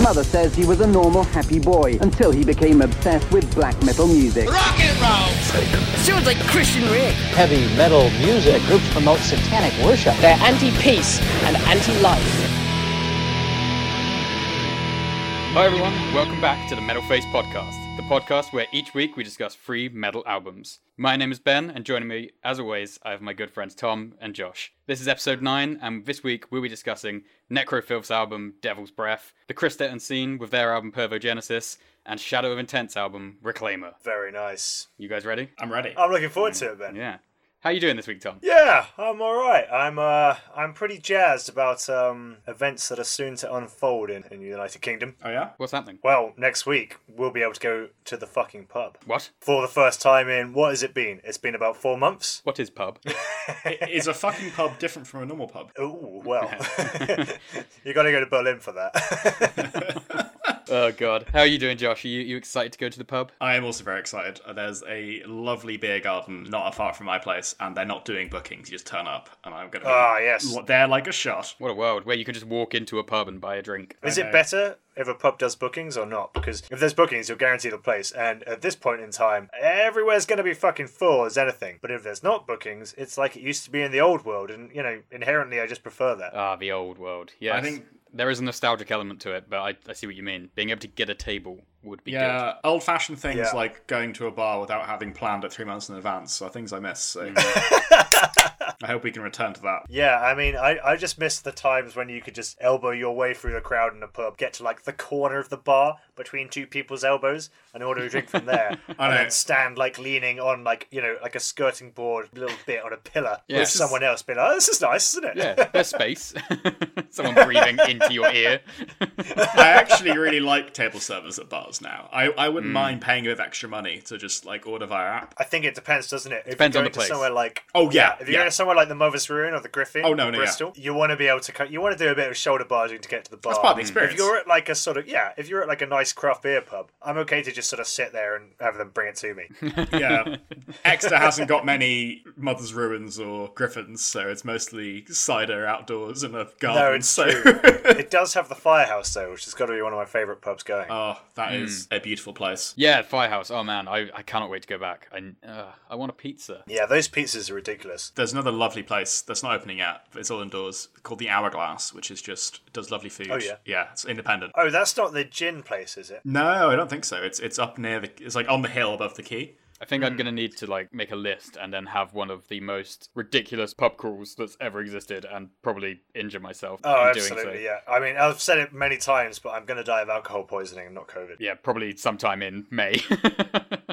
His mother says he was a normal, happy boy until he became obsessed with black metal music. Rock and roll! Sounds like Christian Rick. heavy metal music. Groups promote satanic worship. They're anti-peace and anti-life. Hi everyone, welcome back to the Metal Face Podcast, the podcast where each week we discuss free metal albums. My name is Ben, and joining me, as always, I have my good friends Tom and Josh. This is episode 9, and this week we'll be discussing Nekrofilth's album Devil's Breath, the Kristet Utseende with their album Pervogenesis, and Shadow of Intent's album Reclaimer. Very nice. You guys ready? I'm ready. I'm looking forward to it, Ben. Yeah. How are you doing this week, Tom? Yeah, I'm all right. I'm uh, I'm pretty jazzed about um events that are soon to unfold in, in the United Kingdom. Oh yeah. What's happening? Well, next week we'll be able to go to the fucking pub What? for the first time in what has it been? It's been about four months. What is pub? Is a fucking pub different from a normal pub? Ooh, well, you got to go to Berlin for that. Oh god. How are you doing, Josh? Are you, you excited to go to the pub? I am also very excited. Uh, There's a lovely beer garden not far from my place, and they're not doing bookings. You just turn up, and I'm gonna. Be Ah, yes. There like a shot. What a world where you can just walk into a pub and buy a drink. Is it better if a pub does bookings or not? Because if there's bookings, you're guaranteed a place, and at this point in time, everywhere's going to be fucking full as anything. But if there's not bookings, it's like it used to be in the old world, and you know, inherently, I just prefer that. Ah, the old world. Yes. I think- there is a nostalgic element to it, but I, I see what you mean. Being able to get a table would be Yeah, old-fashioned things Yeah. like going to a bar without having planned it three months in advance are things I miss. So mm. I hope we can return to that. Yeah, I mean, I, I just miss the times when you could just elbow your way through the crowd in a pub, get to like the corner of the bar between two people's elbows, and order a drink from there, I and know. then stand like leaning on like you know like a skirting board, a little bit on a pillar, Yeah. with someone else being like, oh, "This is nice, isn't it?" Yeah, there's space. Someone breathing into your ear. I actually really like table service at bars now. I, I wouldn't mm. mind paying a bit of extra money to just like order via app. I think it depends, doesn't it? If Depends you're on the place. To somewhere like Oh, yeah, if you're yeah. going to somewhere like the Mother's Ruin or the Griffin, Oh, no, or no, yeah. Bristol, you want to be able to cut. You want to do a bit of shoulder barging to get to the bar. That's part of the experience. If you're at like a sort of yeah, if you're at like a nice craft beer pub, I'm okay to just sort of sit there and have them bring it to me. yeah. Exeter hasn't got many Mother's Ruins or Griffins, so it's mostly cider outdoors and a garden. no, it's so... true. it does have the firehouse though, which has got to be one of my favourite pubs going. oh, that is a beautiful place. Yeah, Firehouse. Oh man, I, I cannot wait to go back. I, uh, I want a pizza. yeah, those pizzas are ridiculous. There's another lovely place that's not opening yet, but it's all indoors, called the Hourglass, which is just does lovely food. Oh, yeah? yeah, it's independent. Oh, that's not the gin place, is it? No, I don't think so. It's it's up near the. It's like on the hill above the quay. I think Hmm. I'm gonna need to like make a list and then have one of the most ridiculous pub crawls that's ever existed and probably injure myself Oh, in doing so. absolutely. Yeah. I mean, I've said it many times, but I'm going to die of alcohol poisoning and not COVID. Yeah, probably sometime in May.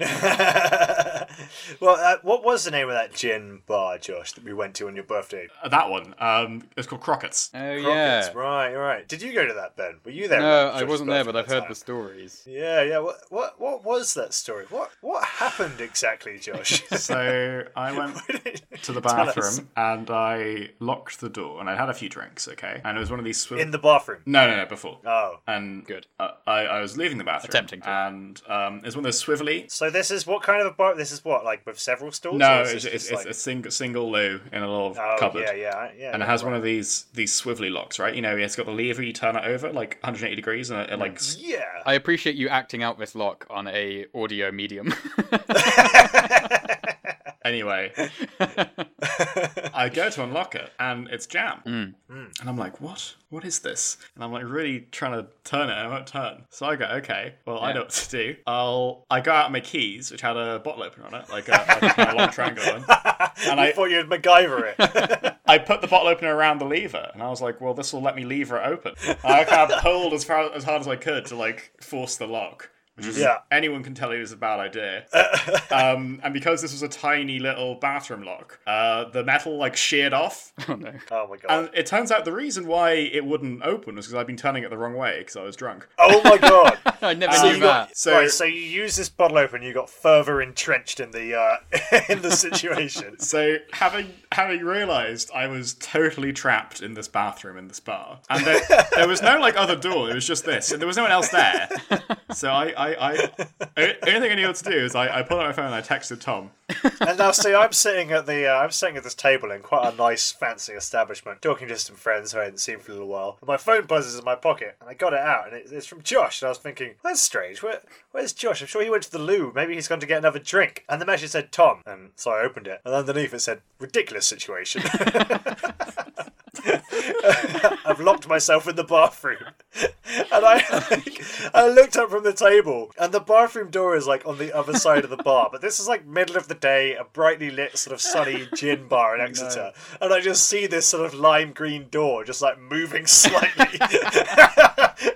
well, uh, what was the name of that gin bar, Josh, that we went to on your birthday? Uh, that one. Um, it's called Crockett's. oh Crockett's. yeah. Right, right. Did you go to that, Ben? Were you there? No, I wasn't there, but I've heard time? the stories. Yeah, yeah. What, what, what was that story? What, what happened exactly, Josh? So I went to the bathroom and I locked the door and I had a few drinks, okay? And it was one of these swim- In the bathroom. No, no, no, before. Oh, And Good. uh, I, I was leaving the bathroom. Attempting to. And um, it's one of those swivelly. so this is what kind of a bar? This is what, like with several stalls? No, Or it's, it's, just it's like- a single single loo in a little Oh, cupboard. yeah, yeah, yeah. And it has one of these these swivelly locks, right? You know, it's got the lever. You turn it over like 180 degrees, and it, it like Yeah. I appreciate you acting out this lock on a audio medium. Anyway, I go to unlock it and it's jammed. Mm. And I'm like, what? What is this? And I'm like really trying to turn it and it won't turn. So I go, okay, well, I know what to do. I'll I go out my keys, which had a bottle opener on it, like a, a kind of long triangle one. And I I, thought you'd MacGyver it. I put the bottle opener around the lever, and I was like, well, this will let me lever it open. And I kind of pulled as far as hard as I could to like force the lock. Which is, Yeah. anyone can tell you is a bad idea. um, and because this was a tiny little bathroom lock, uh, the metal like sheared off. oh no. oh my god. And it turns out the reason why it wouldn't open was because I'd been turning it the wrong way because I was drunk. oh my god. I never So knew you got, that. So- right, so you use this bottle opener, you got further entrenched in the uh, in the situation. So having having realised I was totally trapped in this bathroom in this bar, and there, there was no like other door. It was just this, and there was no one else there. So I, I, I only thing I knew what to do is I, I pulled out my phone and I texted Tom. And now, see, I'm sitting at the uh, I'm sitting at this table in quite a nice, fancy establishment, talking to some friends who I hadn't seen for a little while. And my phone buzzes in my pocket, and I got it out, and it, it's from Josh. And I was thinking, that's strange. Where, where's Josh? I'm sure he went to the loo. Maybe he's gone to get another drink. And the message said Tom, and so I opened it, and underneath it said ridiculous situation. I've locked myself in the bathroom. And I I looked up from the table and the bathroom door is like on the other side of the bar. But this is like middle of the day, a brightly lit sort of sunny gin bar in Exeter. And I just see this sort of lime green door just like moving slightly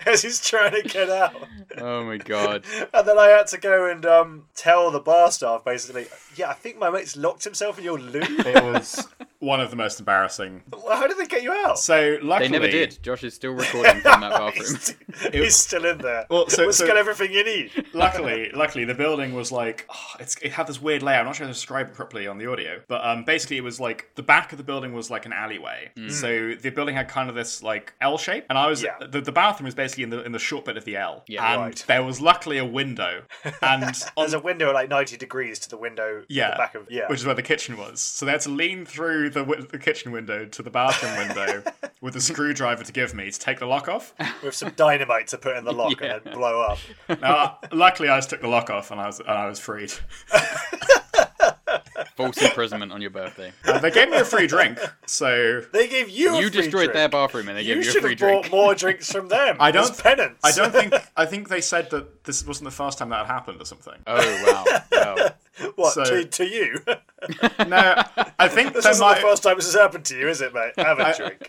as he's trying to get out. Oh my god. And then I had to go and um, tell the bar staff basically, yeah, I think my mate's locked himself in your loo. It was one of the most embarrassing. How did they get you out? So luckily, They never did. Josh is still recording from that bathroom. He's, he's still in there. Well, so- It's so- got everything you need. luckily, luckily, the building was like oh, it's, it had this weird layout. I'm not sure how to describe it properly on the audio, but um, basically, it was like the back of the building was like an alleyway. So the building had kind of this like L shape, and I was Yeah. the, the bathroom was basically in the in the short bit of the L. Yeah, and right. there was luckily a window, and on There's a window like 90 degrees to the window yeah, the back of yeah. which is where the kitchen was. So they had to lean through the, wi- the kitchen window to the bathroom window with a screwdriver to give me to take the lock off. with some dynamite to put in the lock Yeah. and then blow up. Now, luckily, I just took the lock off and I was and I was freed. False imprisonment on your birthday. Uh, they gave me a free drink, so They gave you a You free destroyed drink. their bathroom and they You gave you a should free have bought drink. more drinks from them. I don't penance. I don't think I think they said that this wasn't the first time that had happened or something. Oh wow. wow. what so- to, to you. No, I think this isn't might, the first time this has happened to you, is it, mate? Have a drink.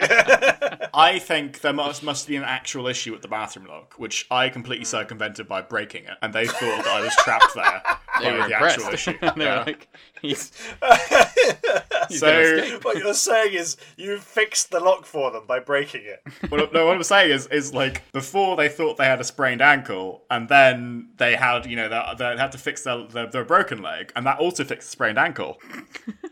I think there must must be an actual issue with the bathroom lock, which I completely circumvented by breaking it, and they thought that I was trapped there They were the actual impressed. issue. they were like, he's, he's So- what you're saying is you fixed the lock for them by breaking it. What, no, what I'm saying is, is like before they thought they had a sprained ankle, and then they had, you know, they, they had to fix their, their their broken leg, and that also fixed the sprained ankle.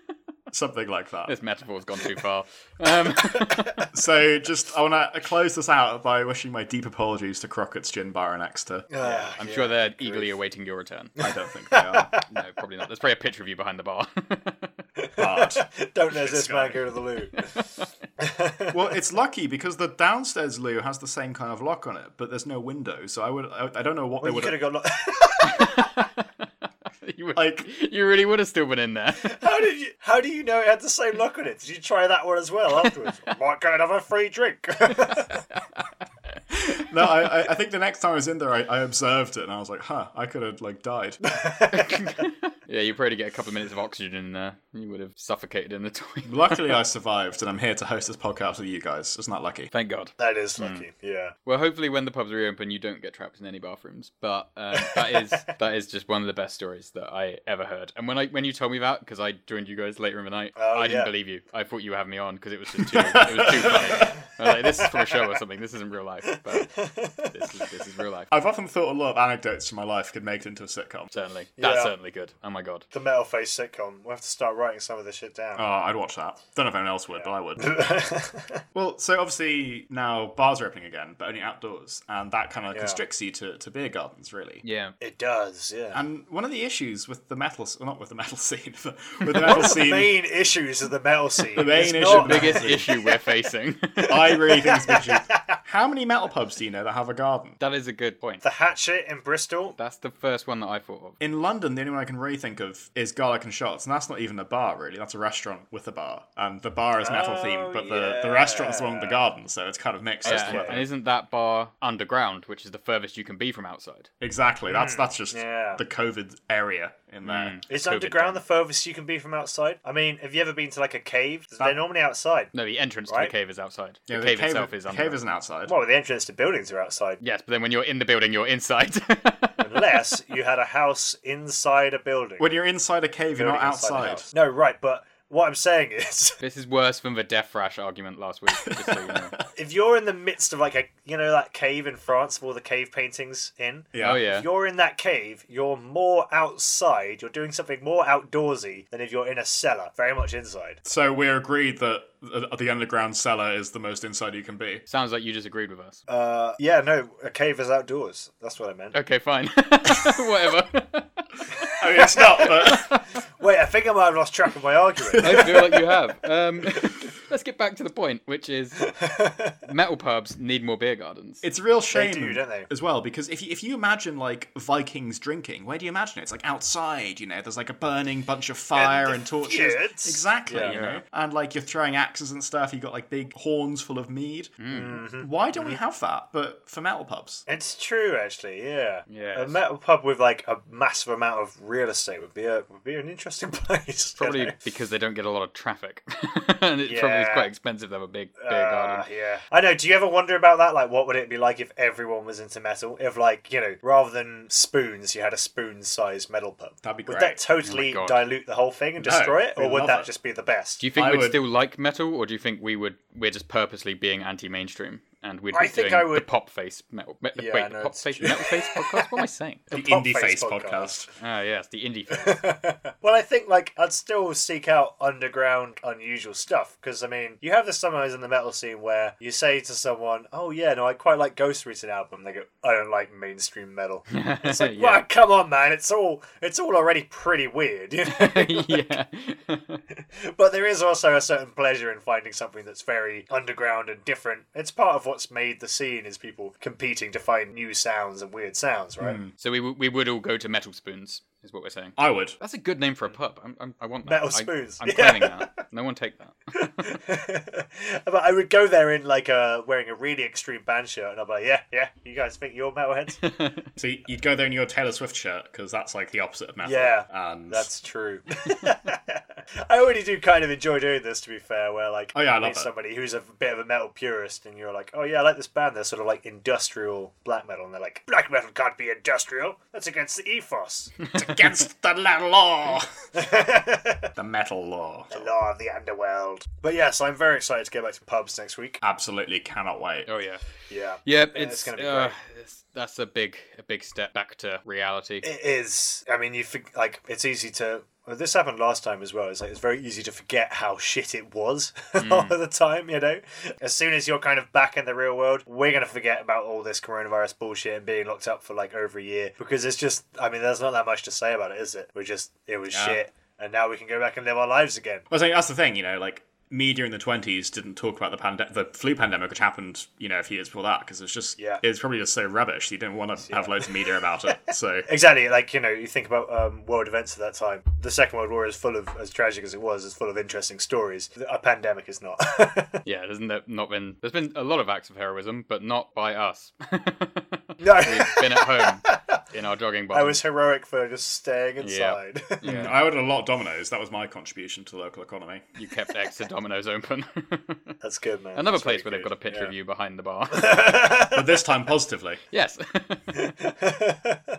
Something like that. This metaphor's gone too far. Um, So, just I want to close this out by wishing my deep apologies to Crockett's Gin Bar in Exeter. Ah, I'm yeah. sure they're eagerly awaiting your return. I don't think they are. No, probably not. There's probably a picture of you behind the bar. Hard. Don't let this guy. man go to the loo. Well, it's lucky because the downstairs loo has the same kind of lock on it, but there's no window. So I would, I, I don't know what Well, they you would could have. have got. Lo- you, would, Like- you really would have still been in there. how did you? How do you know it had the same lock on it? Did you try that one as well afterwards? Might go and have a free drink. No, I, I- I think the next time I was in there, I, I observed it and I was like, huh, I could have like died. yeah, you probably get a couple of minutes of oxygen in there. You would have suffocated in the toilet. Luckily, I survived, and I'm here to host this podcast with you guys. Isn't that lucky? Thank God. that is lucky. Yeah. Well, hopefully, when the pubs reopen, you don't get trapped in any bathrooms. But um, that is that is just one of the best stories that I ever heard. And when I when you told me that, because I joined you guys later in the night, Oh, I didn't yeah. believe you. I thought you would have me on because it was just too it was too funny. I was like, this is for a show or something. This isn't real life, but this is this is real life. I've often thought a lot of anecdotes from my life could make it into a sitcom. Certainly, that's Yeah. certainly good. Oh my god. The metal face sitcom. We'll have to start writing some of this shit down. Oh, I'd watch that. Don't know if anyone else would, but I would. well, so obviously now bars are opening again, but only outdoors, and that kind of Yeah. constricts you to, to beer gardens, really. Yeah. It does, yeah. And one of the issues with the metal, well, not with the metal scene, but with the metal scene. the main issues of the metal scene. The main issue the Biggest issue we're facing. I really think it's a big issue. How many metal pubs do you know that have a garden? that is a good point. the Hatchet in Bristol. That's the first one that I thought of. In London, the only one I can really think of is Garlic and Shots, and that's not even a bar, really. That's a restaurant with a bar, and the bar is metal Oh, themed, but the, the restaurant's the one with the garden, so it's kind of mixed as Yeah, and isn't that bar underground, which is the furthest you can be from outside? Exactly. That's hmm. that's just yeah. the COVID area in there. Mm. Is COVID underground den. the furthest you can be from outside? I mean, have you ever been to like a cave? They're normally outside. No, the entrance to Right. the cave is outside. Yeah, the, the cave, itself is the underground. cave isn't outside. Well, the entrance to buildings are outside. Yes, but then when you're in the building, you're inside. Unless you had a house inside a building. When you're inside a cave, you're not inside outside. No, right, but what I'm saying is, This is worse than the Death Thrash argument last week. Just so you know. if you're in the midst of like a, you know, that cave in France with all the cave paintings in. Yeah. Oh yeah. If you're in that cave, you're more outside. You're doing something more outdoorsy than if you're in a cellar. Very much inside. So we're agreed that the the underground cellar is the most inside you can be. Sounds like you disagreed with us. Uh, yeah, no, a cave is outdoors. That's what I meant. Okay, fine. Whatever. I mean, it's not, but Wait, I think I might have lost track of my argument. I feel like you have. Um, let's get back to the point, which is metal pubs need more beer gardens. it's a real shame do, don't they? as well because if you, if you imagine like Vikings drinking, where do you imagine it? It's like outside, you know. There's like a burning bunch of fire the and, torches. fjords. Exactly, Yeah. you know. And like you're throwing axes and stuff. You got like big horns full of mead. Mm-hmm. Why don't we have that? But for metal pubs, It's true, actually. Yeah. Yes. A metal pub with like a massive amount of real estate would be a would be an interesting place. you Probably know? because they don't get a lot of traffic, and it probably is quite expensive to have a big beer Uh, garden. yeah, I know. Do you ever wonder about that? Like, what would it be like if everyone was into metal? If, like, you know, rather than spoons, you had a spoon-sized metal pub. That'd be great. Would that totally Oh dilute the whole thing and No, destroy it, or we'd that it. just be the best? Do you think I we'd would- still like metal, or do you think we would? We're just purposely being anti-mainstream, and we'd be I think doing I the pop face metal. Me- Yeah, wait, no, the pop it's face true. metal face podcast. What am I saying? the Pop Indie Face Face podcast. podcast. Ah, yes, the indie face. well, I think like I'd still seek out underground, unusual stuff because I mean, you have this sometimes in the metal scene where you say to someone, "Oh yeah, no, I quite like Ghost Recent album." They go, "I don't like mainstream metal." It's like, Yeah. well, come on, man, it's all it's all already pretty weird. You know? yeah. but there is also a certain pleasure in finding something that's very underground and different. It's part of what's made the scene is people competing to find new sounds and weird sounds, right? Hmm. so we w- we would all go to Metal Spoons, is what we're saying. I would. That's a good name for a pub. I'm, I'm, I want that. Metal I- Spoons. I'm Yeah. claiming that. No one take that. but I would go there in like a wearing a really extreme band shirt, and I'm like, yeah, yeah, you guys think you're metalheads? So you'd go there in your Taylor Swift shirt because that's like the opposite of metal. Yeah, and That's true. I already do kind of enjoy doing this, to be fair. Where like, Oh, yeah, I you love meet it. somebody who's a bit of a metal purist, and you're like, oh yeah, I like this band. They're sort of like industrial black metal, and they're like, black metal can't be industrial. That's against the ethos, it's against the la- law, the metal law. the law of the underworld. But yes, I'm very excited to get back to pubs next week. Absolutely cannot wait. Oh yeah. Yeah, Yeah, it's it's, gonna be uh, great. it's- that's a big a big step back to reality. It is. I mean, you think like it's easy to. Well, this happened last time as well. It's like it's very easy to forget how shit it was a lot of the time. You know, as soon as you're kind of back in the real world, we're gonna forget about all this coronavirus bullshit and being locked up for like over a year because it's just. I mean, there's not that much to say about it, is it? We're just. It was Yeah. shit, and now we can go back and live our lives again. I was saying that's the thing, you know, like media in the twenties didn't talk about the pande- the flu pandemic, which happened, you know, a few years before that, because it's just, Yeah. it's probably just so rubbish. You didn't want to have loads of media about it. So Exactly, like you know, you think about um, world events at that time. The Second World War is full of, as tragic as it was, is full of interesting stories. A pandemic is not. Yeah, there's not not been there's been a lot of acts of heroism, but not by us. no, We've been at home in our jogging I bottoms. was heroic for just staying inside. Mm, I ordered a lot of Dominoes. That was my contribution to the local economy. You kept extra Domino's open. That's good, man. Another That's place very where they've got a good. picture of you behind the bar. But this time positively. yes.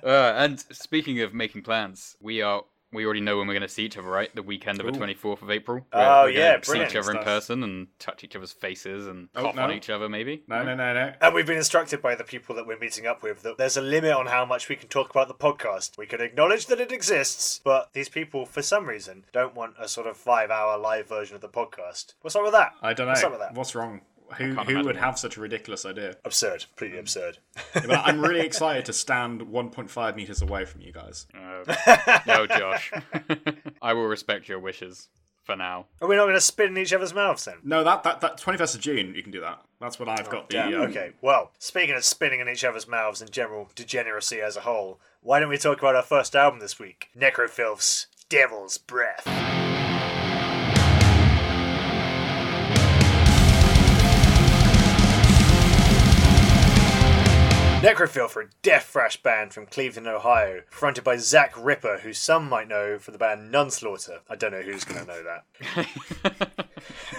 uh, and speaking of making plans, we are. We already know when we're going to see each other, right? The weekend of the 24th of April. We're- Oh, we're gonna yeah, see each other in person and touch each other's faces and Oh, cough on each other, maybe. No, no, no, no. And we've been instructed by the people that we're meeting up with that there's a limit on how much we can talk about the podcast. We can acknowledge that it exists, but these people, for some reason, don't want a sort of five hour live version of the podcast. What's up with that? I don't What's up know. with that? What's wrong? Who, who would imagine. have such a ridiculous idea? Absurd. Completely absurd. Yeah, but I'm really excited to stand 1.5 meters away from you guys. Uh, no, Josh. I will respect your wishes for now. Are we not going to spit in each other's mouths then? No, that that that 21st of June, you can do that. That's when I've got the. Yeah, um, okay. Well, speaking of spitting in each other's mouths and general degeneracy as a whole, why don't we talk about our first album this week? Nekrofilth's Devil's Breath. Nekrofilth for a death thrash band from Cleveland, Ohio, fronted by Zach Ripper, who some might know for the band Nunslaughter. I don't know who's going to know that.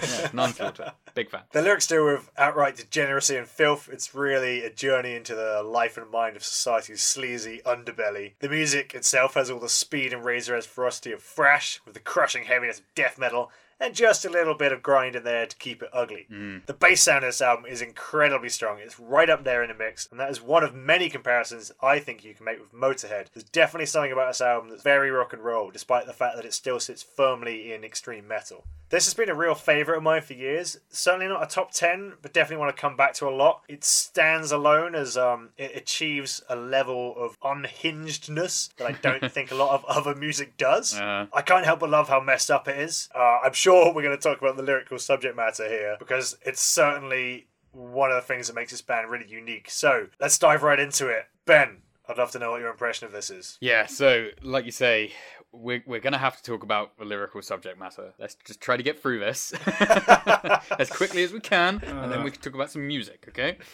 Yeah, Nunslaughter. Big fan. The lyrics deal with outright degeneracy and filth. It's really a journey into the life and mind of society's sleazy underbelly. The music itself has all the speed and razor edge ferocity of thrash, with the crushing heaviness of death metal, and just a little bit of grind in there to keep it ugly. The bass sound of this album is incredibly strong. It's right up there in the mix, and that is one of many comparisons I think you can make with Motorhead. There's definitely something about this album that's very rock and roll, despite the fact that it still sits firmly in extreme metal. This has been a real favourite of mine for years. Certainly not a top 10, but definitely want to come back to a lot. It stands alone as um, it achieves a level of unhingedness that I don't think a lot of other music does. Uh-huh. I can't help but love how messed up it is. Uh, I'm sure we're going to talk about the lyrical subject matter here because it's certainly one of the things that makes this band really unique. So let's dive right into it. Ben, I'd love to know what your impression of this is. Yeah, so like you say, we're, we're going to have to talk about the lyrical subject matter. Let's just try to get through this as quickly as we can, and then we can talk about some music, okay?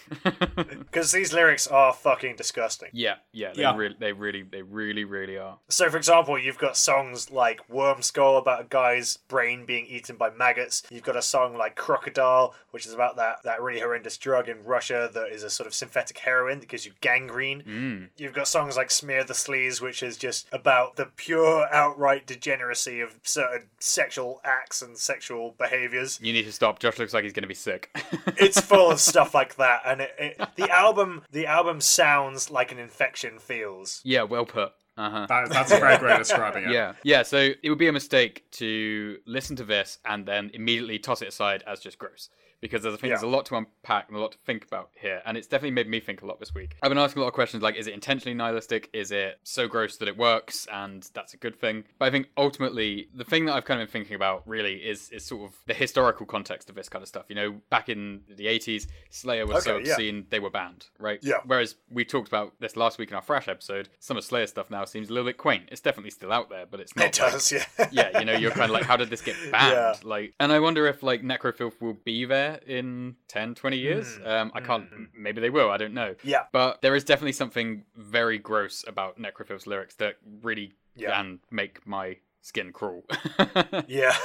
Because these lyrics are fucking disgusting. yeah, yeah, they, Yeah. Really, they really, they really, really are. So, for example, you've got songs like Worm Skull about a guy's brain being eaten by maggots. You've got a song like Crocodile, which is about that, that really horrendous drug in Russia that is a sort of synthetic heroin that gives you gangrene. Mm. You've got songs like Smear the Sleaze, which is just about the pure, outright degeneracy of certain sexual acts and sexual behaviors. You need to stop. Josh looks like he's going to be sick. It's full of stuff like that, and it, it, the album the album sounds like an infection feels. yeah, well put. Uh huh. That, that's a very great way of describing it. Yeah, yeah. So it would be a mistake to listen to this and then immediately toss it aside as just gross. Because I think there's a lot to unpack and a lot to think about here, and it's definitely made me think a lot this week. I've been asking a lot of questions like, is it intentionally nihilistic? Is it so gross that it works, and that's a good thing? But I think ultimately, the thing that I've kind of been thinking about really is is sort of the historical context of this kind of stuff. You know, back in the 80s, Slayer was so Okay, yeah. obscene they were banned, right? Yeah. Whereas we talked about this last week in our Thrash episode, some of Slayer stuff now seems a little bit quaint. It's definitely still out there, but it's not. It like- does, yeah. yeah, you know, you're kind of like, how did this get banned? Yeah. Like, and I wonder if like Nekrofilth will be there in 10, 20 years. Hmm. Um, I can't. Maybe they will. I don't know. Yeah. But there is definitely something very gross about Nekrofilth's lyrics that really Yeah. can make my skin crawl. Yeah,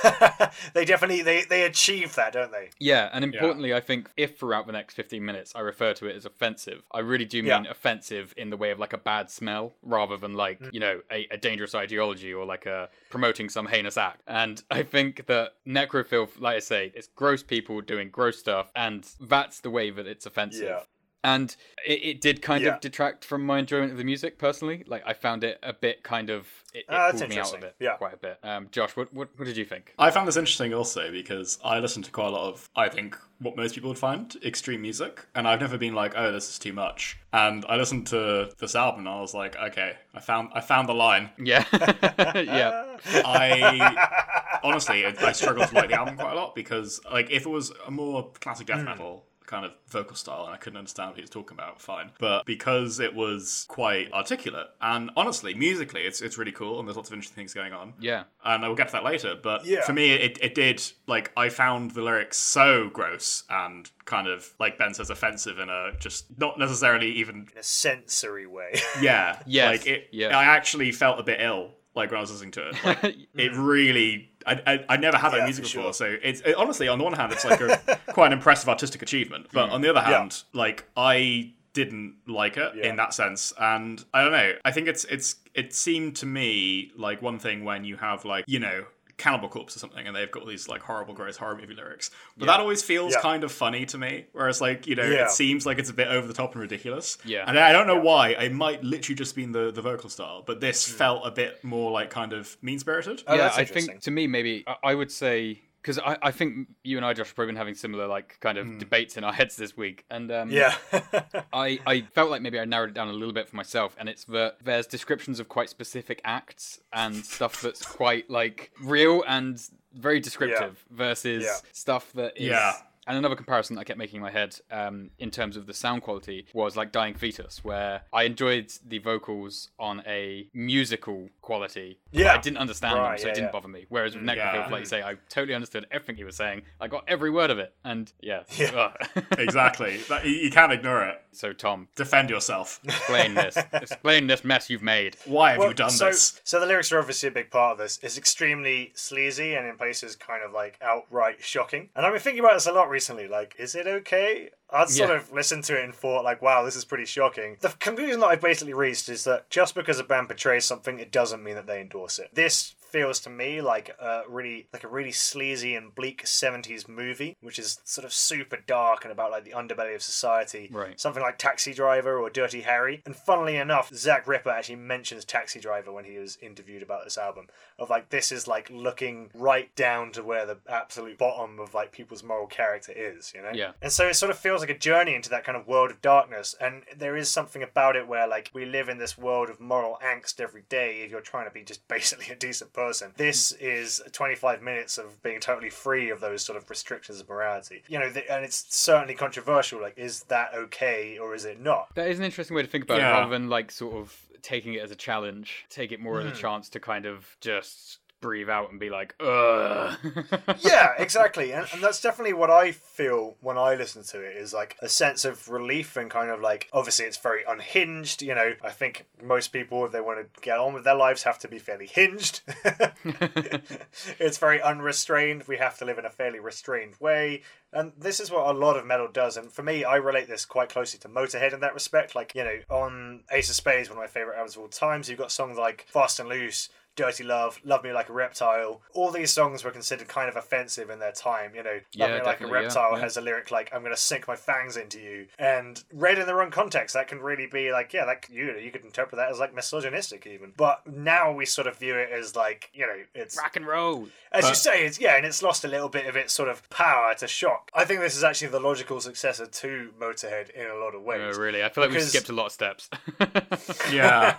they definitely they they achieve that, don't they? Yeah, and importantly, I think if throughout the next 15 minutes I refer to it as offensive, I really do mean Yeah. offensive in the way of like a bad smell rather than like, Mm. you know, a, a dangerous ideology or like a promoting some heinous act. And I think that Nekrofilth, like I say, it's gross people doing gross stuff, and that's the way that it's offensive. Yeah. And it, it did kind Yeah. of detract from my enjoyment of the music personally. Like I found it a bit kind of it, it that's pulled me out of it Yeah. quite a bit. Um, Josh, what, what what did you think? I found this interesting also because I listen to quite a lot of, I think, what most people would find extreme music, and I've never been like, oh, this is too much. And I listened to this album, and I was like, okay, I found, I found the line. Yeah, yeah. I honestly, I I struggled to like the album quite a lot because, like, if it was a more classic death metal kind of vocal style and I couldn't understand what he was talking about, fine. But because it was quite articulate and honestly, musically, it's it's really cool and there's lots of interesting things going on. Yeah. And I will get to that later. But Yeah. for me, it, it did like I found the lyrics so gross and kind of like Ben says offensive in a just not necessarily even In a sensory way. yeah Yeah. like it. yeah. I actually felt a bit ill like when I was listening to it. Like, it really. I, I, I never had that Yeah, music before, sure. so it's it, honestly on the one hand it's like a quite an impressive artistic achievement, but mm. on the other Yeah. hand, like I didn't like it Yeah. in that sense, and I don't know. I think it's it's it seemed to me like one thing when you have like you know Cannibal Corpse or something, and they've got all these like horrible, gross horror movie lyrics, but that always feels Yeah. kind of funny to me. Whereas like you know Yeah. it seems like it's a bit over the top and ridiculous. Yeah. and I don't know why. It might literally just been the the vocal style, but this Hmm. felt a bit more like kind of mean spirited. Oh, yeah, I think to me maybe I, I would say because I, I think you and I, Josh, have probably been having similar like kind of debates in our heads this week, and um, yeah. I, I felt like maybe I narrowed it down a little bit for myself, and it's that there's descriptions of quite specific acts and stuff that's quite like real and very descriptive versus Yeah. stuff that is. Yeah. And another comparison I kept making in my head um, in terms of the sound quality was like Dying Fetus, where I enjoyed the vocals on a musical quality. but Yeah. I didn't understand them, so yeah, it didn't yeah. bother me. Whereas with Nekrofilth, Yeah. like you say, I totally understood everything he was saying. I got every word of it. And yeah. Yeah. Exactly. That, you, you can't ignore it. so, Tom, Defend yourself. explain this. Explain this mess you've made. Why have Well, you done so, this? So the lyrics are obviously a big part of this. It's extremely sleazy and in places kind of like outright shocking. And I've been thinking about this a lot recently. Like, is it okay? I'd sort Yeah. of listened to it and thought, like, wow, this is pretty shocking. The conclusion that I've basically reached is that just because a band portrays something, it doesn't mean that they endorse it. This feels to me like a really like a really sleazy and bleak 70s movie, which is sort of super dark and about like the underbelly of society. Right. Something like Taxi Driver or Dirty Harry. And funnily enough, Zach Ripper actually mentions Taxi Driver when he was interviewed about this album. Of like this is like looking right down to where the absolute bottom of like people's moral character is, you know? Yeah. And so it sort of feels like a journey into that kind of world of darkness. And there is something about it where like we live in this world of moral angst every day if you're trying to be just basically a decent person. This is 25 minutes of being totally free of those sort of restrictions of morality. You know, th- and it's certainly controversial. Like, is that okay or is it not? That is an interesting way to think about it rather than like sort of taking it as a challenge, take it more as a hmm. chance to kind of just breathe out and be like, ugh. yeah, exactly. And, and that's definitely what I feel when I listen to it is like a sense of relief and kind of like, obviously, it's very unhinged. You know, I think most people, if they want to get on with their lives, have to be fairly hinged. it's very unrestrained. We have to live in a fairly restrained way. And this is what a lot of metal does. And for me, I relate this quite closely to Motorhead in that respect. Like, you know, on Ace of Spades, one of my favorite albums of all time, so you've got songs like Fast and Loose. Dirty Love, Love Me Like a Reptile. All these songs were considered kind of offensive in their time. You know, Love Yeah, Me Like a definitely, yeah, Reptile yeah. has a lyric like, I'm going to sink my fangs into you. And read in the wrong context, that can really be like, yeah, that you, you could interpret that as like misogynistic even. But now we sort of view it as like, you know, it's Rock and roll. as you say, it's yeah, and it's lost a little bit of its sort of power to shock. I think this is actually the logical successor to Motorhead in a lot of ways. Oh, really? I feel like we skipped a lot of steps. Yeah,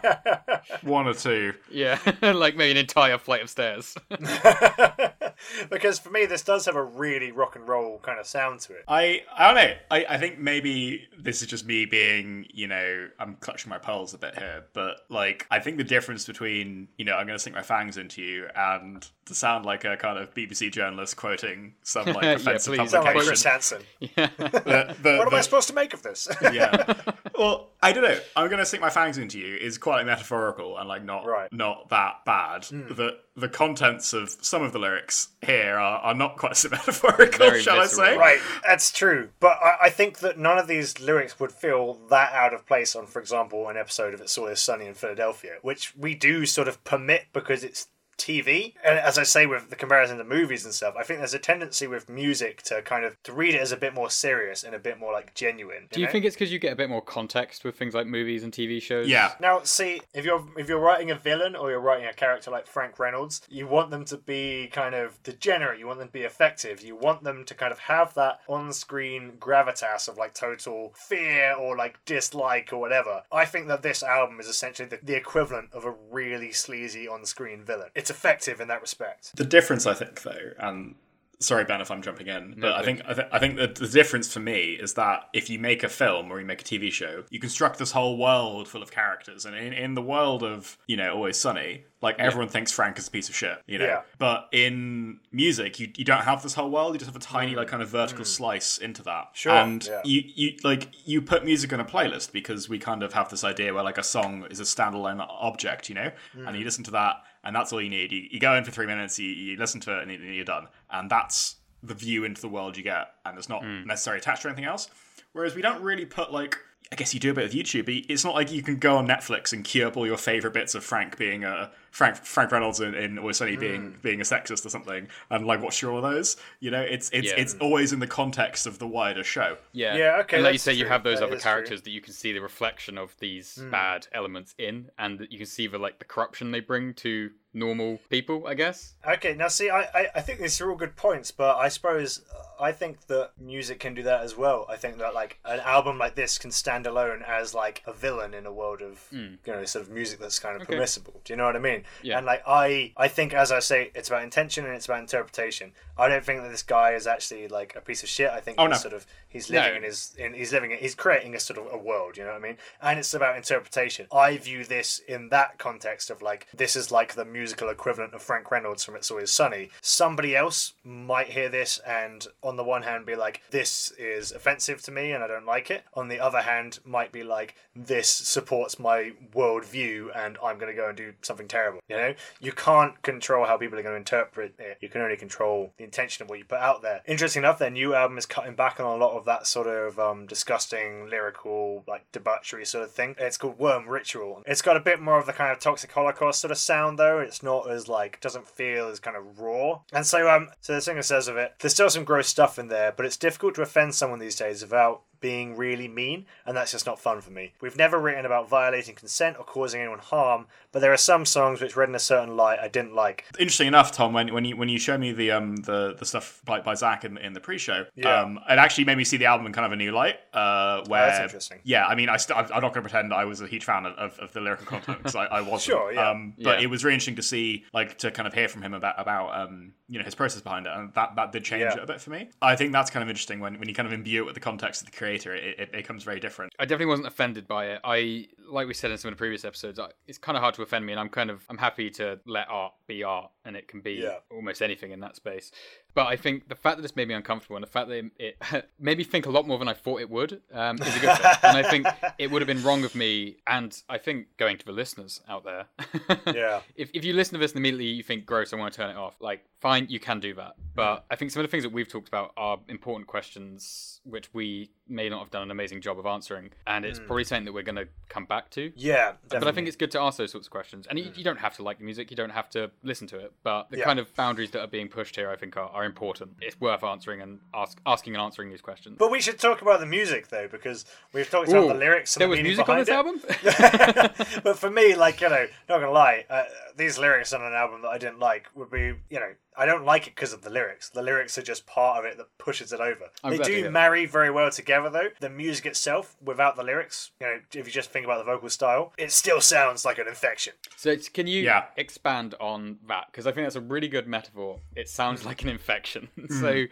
one or two. yeah, like maybe an entire flight of stairs. because for me, this does have a really rock and roll kind of sound to it. I I don't know. I, I think maybe this is just me being, you know, I'm clutching my pearls a bit here, but like I think the difference between, you know, I'm gonna sink my fangs into you and to sound like a kind of BBC journalist quoting some like Yeah, offensive please. Sound like publication. Chris Hansen. yeah. the- the- What am I supposed to make of this? yeah. Well, I don't know. I'm gonna sink my fangs into you is quite metaphorical and like not Right. not that bad. Hmm. The the contents of some of the lyrics here are, are not quite so metaphorical, Very shall visceral. I say? Right, that's true. But I, I think that none of these lyrics would feel that out of place on, for example, an episode of It's Always Sunny in Philadelphia, which we do sort of permit because it's TV. And as I say with the comparison to movies and stuff, I think there's a tendency with music to kind of to read it as a bit more serious and a bit more like genuine. Do you know? think it's because you get a bit more context with things like movies and TV shows? Yeah. Now, see, if you're if you're writing a villain or you're writing a character like Frank Reynolds, you want them to be kind of degenerate. You want them to be effective. You want them to kind of have that on-screen gravitas of like total fear or like dislike or whatever. I think that this album is essentially the, the equivalent of a really sleazy on-screen villain. It's effective in that respect. The difference, I think, though, and sorry, Ben, if I'm jumping in, but I think I, th- I think that the difference for me is that if you make a film or you make a TV show, you construct this whole world full of characters, and in, in the world of you know Always Sunny, like everyone thinks Frank is a piece of shit, you know. Yeah. But in music, you, you don't have this whole world; you just have a tiny like kind of mm. vertical slice into that. Sure, and yeah. you you like you put music on a playlist because we kind of have this idea where like a song is a standalone object, you know, and you mm. listen to that, and that's all you need. You, you go in for three minutes, you, you listen to it, and you- you're done. And that's the view into the world you get, and it's not hmm. necessarily attached to anything else. Whereas we don't really put like. I guess you do a bit of YouTube, but it's not like you can go on Netflix and queue up all your favorite bits of Frank being a Frank Frank Reynolds in, in Always Sunny being hmm. being a sexist or something, and like watch through all of those. You know, it's it's Yeah. it's always in the context of the wider show. Yeah. Yeah, okay, And like you that's say, you have those That other is true. characters that you can see the reflection of these hmm. bad elements in, and you can see the like the corruption they bring to normal people. I guess. Okay, now see, I, I, I think these are all good points, but I suppose uh, I think that music can do that as well. I think that like an album like this can stand alone as like a villain in a world of hmm. you know sort of music that's kind of Okay. permissible. Do you know what I mean? Yeah. And like I I think as I say, it's about intention and it's about interpretation. I don't think that this guy is actually like a piece of shit. I think Oh, he's no. sort of he's living No. in his in he's living in, he's creating a sort of a world. You know what I mean? And it's about interpretation. I view this in that context of like this is like the musical equivalent of Frank Reynolds from It's Always Sunny. Somebody else might hear this and on the one hand be like this is offensive to me and I don't like it. On the other hand, might be like this supports my worldview and I'm going to go and do something terrible. You know, you can't control how people are going to interpret it. You can only control the intention of what you put out there. Interesting enough, their new album is cutting back on a lot of that sort of um, disgusting lyrical, like debauchery sort of thing. It's called Worm Ritual. It's got a bit more of the kind of Toxic Holocaust sort of sound though. It's not as like doesn't feel as kind of raw. And so um so the singer says of it, there's still some gross stuff in there, but it's difficult to offend someone these days without being really mean, and that's just not fun for me. We've never written about violating consent or causing anyone harm, but there are some songs which read in a certain light I didn't like. Interesting enough, Tom, when, when you when you show me the um the, the stuff by, by Zach in, in the pre-show, Yeah. um, it actually made me see the album in kind of a new light. Uh, where that's interesting. Yeah, I mean, I st- I'm not going to pretend I was a huge fan of, of, of the lyrical content because I, I wasn't. Sure, yeah. Um, but Yeah. it was really interesting to see, like, to kind of hear from him about about um you know his process behind it, and that that did change Yeah. it a bit for me. I think that's kind of interesting when, when you kind of imbue it with the context of the creator, it, it becomes very different. I definitely wasn't offended by it. I, like we said in some of the previous episodes, I, it's kind of hard to offend me, and I'm kind of I'm happy to let art be art, and it can be Yeah. almost anything in that space. But I think the fact that this made me uncomfortable, and the fact that it, made me think a lot more than I thought it would, um, is a good thing. and I think it would have been wrong of me, and I think going to the listeners out there, Yeah. if if you listen to this and immediately you think gross, I want to turn it off, like fine, you can do that. But I think some of the things that we've talked about are important questions which we may not have done an amazing job of answering, and it's probably something that we're going to come back to. Yeah, But I think it's good to ask those sorts of questions, and you, you don't have to like the music, you don't have to listen to it, but the Yeah. kind of boundaries that are being pushed here, I think, are, are important. It's worth answering and ask, asking and answering these questions. But we should talk about the music though, because we've talked about the lyrics and there the was music on this behind album. but for me, like you know, not gonna lie, uh, these lyrics on an album that I didn't like would be, you know, I don't like it because of the lyrics. The lyrics are just part of it that pushes it over. I'm they do marry very well together though. The music itself, without the lyrics, you know, if you just think about the vocal style, it still sounds like an infection. So it's, can you Yeah. expand on that? Because I think that's a really good metaphor. It sounds Hmm. like an infection. so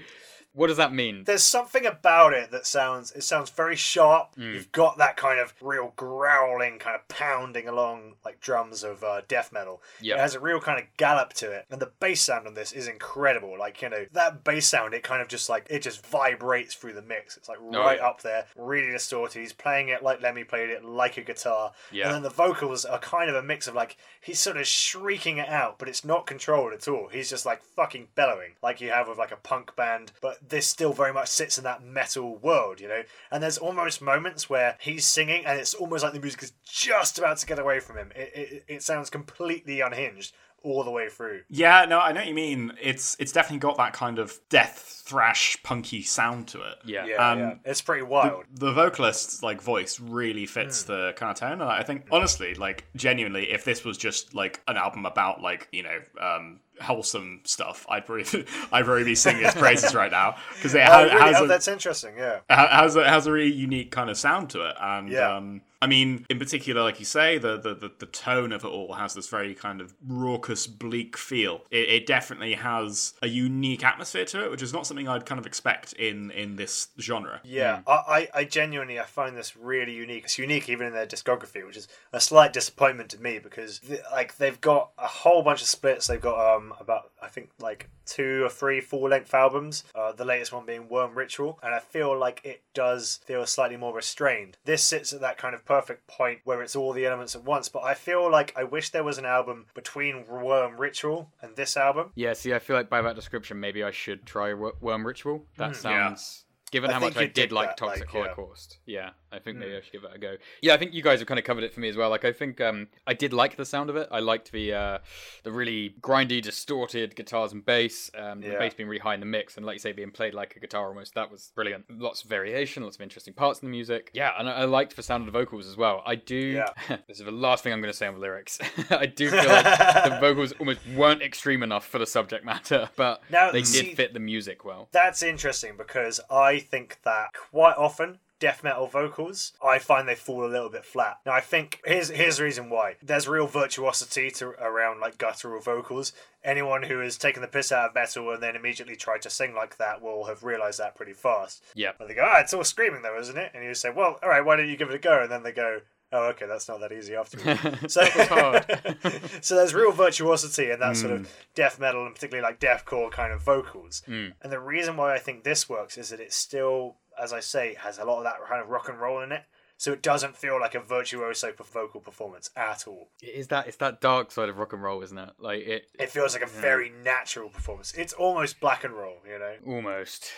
what does that mean? there's something about it that sounds it sounds very sharp. Hmm. you've got that kind of real growling kind of pounding along like drums of uh, death metal. Yeah. it has a real kind of gallop to it. And the bass sound on this is incredible. Like you know that bass sound it kind of just like it just vibrates through the mix. It's like right Oh, up there really distorted. He's playing it like lemmy played it like a guitar. Yeah. and then the vocals are kind of a mix of like he's sort of shrieking it out but it's not controlled at all. He's just like fucking bellowing like you have with like a punk band. But this still very much sits in that metal world you know? And there's almost moments where he's singing and it's almost like the music is just about to get away from him. It, it, it sounds completely unhinged all the way through Yeah, no, I know what you mean. It's it's definitely got that kind of death thrash punky sound to it. Yeah. yeah, Um, yeah. it's pretty wild the vocalist's like voice really fits the kind of tone and i think honestly like genuinely if this was just like an album about like you know um wholesome stuff i'd probably i'd probably be singing his praises right now because it oh, ha- really? has oh, a, that's interesting yeah has a has a really unique kind of sound to it and Yeah. um I mean, in particular, like you say, the, the, the, the tone of it all has this very kind of raucous, bleak feel. It, it definitely has a unique atmosphere to it, which is not something I'd kind of expect in, in this genre. Yeah, I, I, I genuinely I find this really unique. It's unique even in their discography, which is a slight disappointment to me because th- like they've got a whole bunch of splits. They've got um about I think like two or three full length albums. Uh, the latest one being Worm Ritual, and I feel like it does feel slightly more restrained. This sits at that kind of perfect point where it's all the elements at once. But I feel like I wish there was an album between Worm Ritual and this album. Yeah, see, I feel like by that description, maybe I should try Worm Ritual. That sounds. Given I how think much I you'd did like that, Toxic like, yeah. Holocaust, yeah, I think maybe I should give that a go. Yeah, I think you guys have kind of covered it for me as well. Like, I think um, I did like the sound of it. I liked the uh, the really grindy, distorted guitars and bass. Um, The bass being really high in the mix, and like you say, being played like a guitar almost. That was brilliant. Lots of variation, lots of interesting parts in the music. Yeah, and I, I liked the sound of the vocals as well. I do. Yeah. this is the last thing I'm going to say on the lyrics. I do feel like the vocals almost weren't extreme enough for the subject matter, but Now, they see- did fit the music well. That's interesting because I think that quite often death metal vocals, I find they fall a little bit flat. Now I think here's here's the reason why. There's real virtuosity to around like guttural vocals. Anyone who has taken the piss out of metal and then immediately tried to sing like that will have realized that pretty fast. Yeah. And they go, ah, it's all screaming though, isn't it? And you say, well, all right, why don't you give it a go? And then they go, oh, okay, that's not that easy afterwards. so, so there's real virtuosity in that sort of death metal and particularly like deathcore kind of vocals. And the reason why I think this works is that it still, as I say, has a lot of that kind of rock and roll in it. so it doesn't feel like a virtuoso vocal performance at all. It is that it's that dark side of rock and roll, isn't it? Like it It feels like a very natural performance. It's almost black and roll, you know. almost.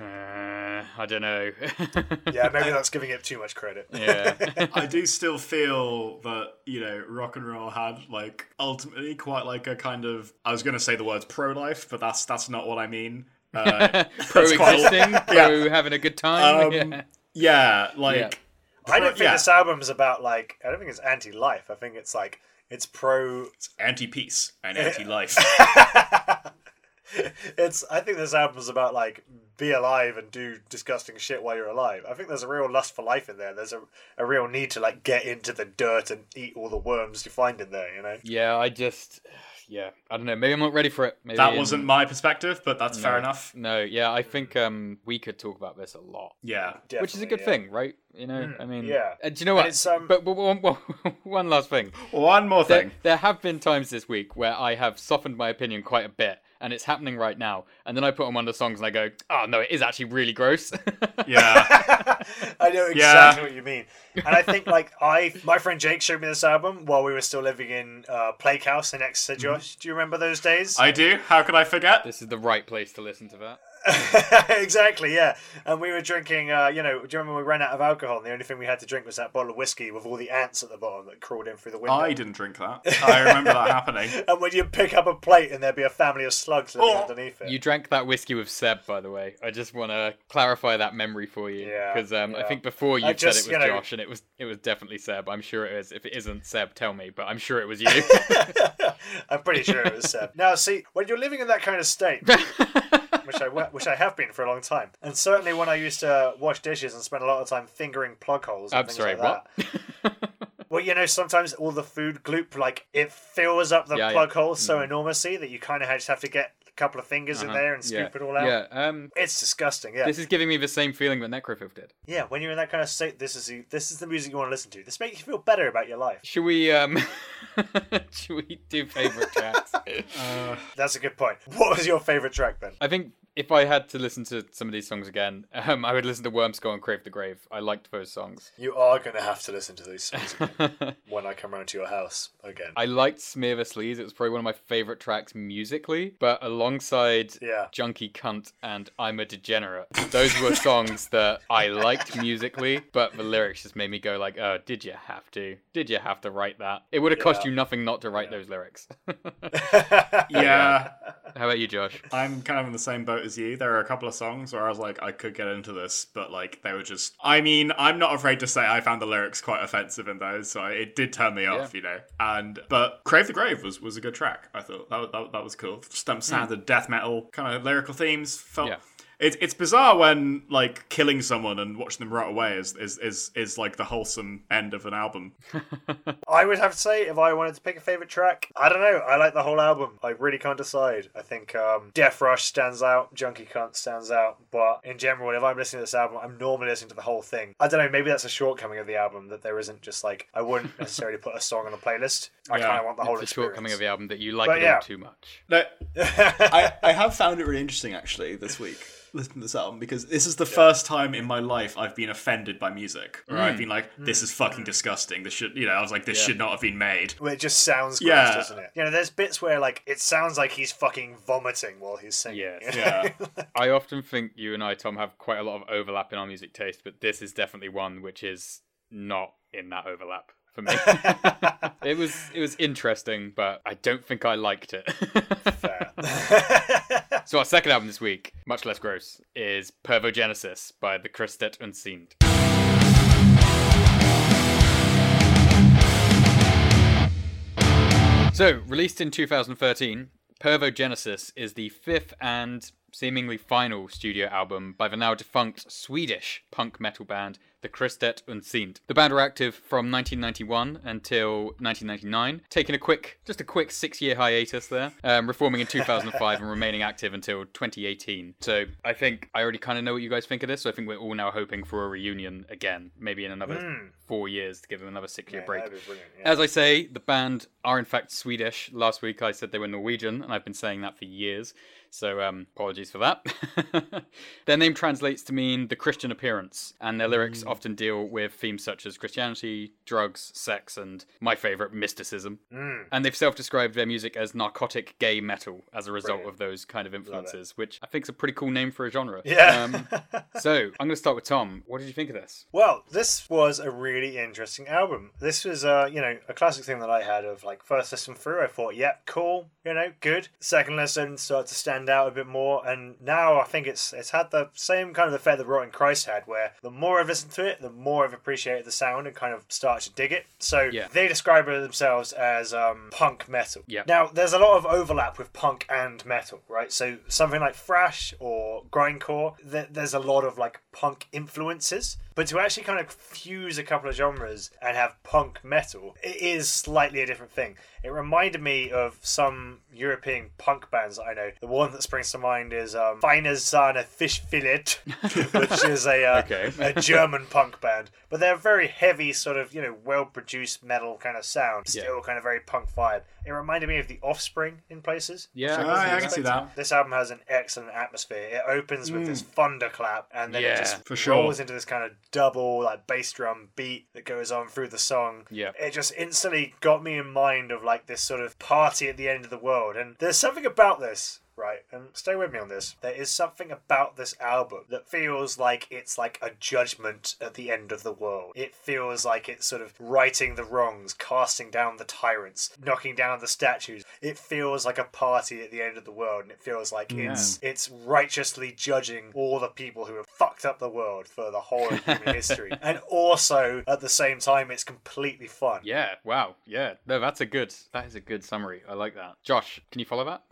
Uh, I don't know. Yeah, maybe that's giving it too much credit. yeah. I do still feel that you know rock and roll had like ultimately quite like a kind of I was going to say the words pro life, but that's that's not what I mean. Uh, pro That's quite- existing, pro having a good time. Um, yeah. yeah, like Yeah. I don't think yeah. this is about like. I don't think it's anti-life. I think it's like it's pro. anti-peace and anti-life. It's. I think this album is about like be alive and do disgusting shit while you're alive. I think there's a real lust for life in there. There's a, a real need to like get into the dirt and eat all the worms you find in there. You know. Yeah, I just, yeah, I don't know. Maybe I'm not ready for it. Maybe that in- wasn't my perspective, but that's fair enough. No, yeah, I think um we could talk about this a lot, Yeah, which is a good yeah. thing, right? You know, I mean, yeah. Uh, do you know what? it's, um, but, but one, one, one last thing. one more There, thing. there have been times this week where I have softened my opinion quite a bit, and it's happening right now. And then I put on one of the songs and I go, "Oh no, it is actually really gross." Yeah, I know exactly Yeah. what you mean, and I think like I, my friend Jake showed me this album while we were still living in uh, Plague House in Exeter. Josh, do you remember those days? I do. How could I forget? this is the right place to listen to that. exactly, yeah. And we were drinking, uh, you know, do you remember we ran out of alcohol and the only thing we had to drink was that bottle of whiskey with all the ants at the bottom that crawled in through the window? I didn't drink that. I remember that happening. And when you pick up a plate and there'd be a family of slugs living Oh. underneath it. You drank that whiskey with Seb, by the way. I just want to clarify that memory for you, Yeah, because um, I think before you I said just, it was you know- Josh, and it was it was definitely Seb. I'm sure it is. If it isn't Seb, tell me. But I'm sure it was you. I'm pretty sure it was Seb. Now, see, when you're living in that kind of state, which I which I have been for a long time, and certainly when I used to wash dishes and spend a lot of time fingering plug holes. And I'm things sorry. like What? That. Well, you know, sometimes all the food gloop, like it fills up the Yeah, yeah. plug holes so mm. enormously that you kind of just have to get couple of fingers in Uh-huh. there and scoop yeah. it all out. Yeah. Um, It's disgusting. Yeah, this is giving me the same feeling that Nekrofilth did. yeah. When you're in that kind of state, this is the, this is the music you want to listen to. This makes you feel better about your life. Should we um, should we do favorite tracks? That's a good point. What was your favorite track then? I think if I had to listen to some of these songs again, um, I would listen to Worms Go and Crave the Grave. I liked those songs. You are going to have to listen to these songs again when I come round to your house again. I liked Smear the Sleaze. It was probably one of my favorite tracks musically, but alongside Yeah. Junkie Cunt and I'm a Degenerate, those were songs that I liked musically, but the lyrics just made me go like, "Oh, did you have to? Did you have to write that? It would have cost you nothing not to write those lyrics." Yeah, How about you, Josh? I'm kind of in the same boat as you. There are a couple of songs where I was like, I could get into this, but like they were just. I mean, I'm not afraid to say I found the lyrics quite offensive in those, so it did turn me off, Yeah. you know. And but Crave the Grave was was a good track. I thought that was- that, that was cool. Just um, standard death metal kind of lyrical themes. Felt. Yeah. It's, it's bizarre when like killing someone and watching them rot away is, is, is, is like the wholesome end of an album. I would have to say, if I wanted to pick a favorite track, I don't know. I like the whole album. I really can't decide. I think um, Death Rush stands out, Junkie Cunt stands out. But in general, if I'm listening to this album, I'm normally listening to the whole thing. I don't know. Maybe that's a shortcoming of the album that there isn't just like I wouldn't necessarily put a song on a playlist. I Yeah. kind of want the whole It's a experience. shortcoming of the album that you like But it yeah. too much. No, I, I have found it really interesting actually this week listening to this album because this is the first time in my life I've been offended by music. Or I've mm. been like, this is mm. fucking disgusting. This should, you know, I was like, this Yeah. should not have been made. Well, it just sounds gross, Yeah. doesn't it? You know, there's bits where like it sounds like he's fucking vomiting while he's singing. Yes. Yeah. I often think you and I, Tom, have quite a lot of overlap in our music taste, but this is definitely one which is not in that overlap for me. it was it was interesting, but I don't think I liked it. Fair. so our second album this week, much less gross, is Pervogenesis by the Kristet Utseende. So, released in 2013, Pervogenesis is the fifth and seemingly final studio album by the now defunct Swedish punk metal band the Kristet Utseende. The band were active from 1991 until 1999, taking a quick, just a quick six-year hiatus there, um, reforming in 2005 and remaining active until 2018. So I think I already kind of know what you guys think of this. So I think we're all now hoping for a reunion again, maybe in another four years to give them another six-year Yeah, break. that'd be brilliant, yeah. As I say, the band are in fact Swedish. Last week I said they were Norwegian, and I've been saying that for years. So um, apologies for that. their name translates to mean the Christian appearance, and their lyrics often deal with themes such as Christianity, drugs, sex, and my favorite, mysticism. And they've self-described their music as narcotic gay metal as a result Brilliant. of those kind of influences, which I think is a pretty cool name for a genre. Yeah. Um, so I'm going to start with Tom. What did you think of this? Well, this was a really interesting album. This was, uh, you know, a classic thing that I had of like first listen through. I thought, yep, cool, you know, good. Second listen started to stand out a bit more, and now I think it's it's had the same kind of effect that Rotting Christ had, where the more I've listened to it, the more I've appreciated the sound and kind of started to dig it. So Yeah. they describe it themselves as um, punk metal. Yeah. Now, there's a lot of overlap with punk and metal, right? So something like thrash or grindcore, th- there's a lot of like punk influences. But to actually kind of fuse a couple of genres and have punk metal, it is slightly a different thing. It reminded me of some European punk bands that I know. The one that springs to mind is um, Feine Sahne Fischfilet, which is a, uh, Okay. a German punk band. But they're very heavy, sort of, you know, well produced metal kind of sound. Still kind of very punk vibe. It reminded me of The Offspring in places. Yeah, Oh, yeah, I can see that. This album has an excellent atmosphere. It opens with this thunderclap and then Mm. Yeah, it just for sure. rolls into this kind of double like bass drum beat that goes on through the song. Yeah. It just instantly got me in mind of like this sort of party at the end of the world. And there's something about this right? And stay with me on this. There is something about this album that feels like it's like a judgment at the end of the world. It feels like it's sort of righting the wrongs, casting down the tyrants, knocking down the statues. It feels like a party at the end of the world, and it feels like it's it's righteously judging all the people who have fucked up the world for the whole of human history. And also at the same time it's completely fun. Yeah. Wow. Yeah. No, that's a good. That is a good summary. I like that. Josh, can you follow that?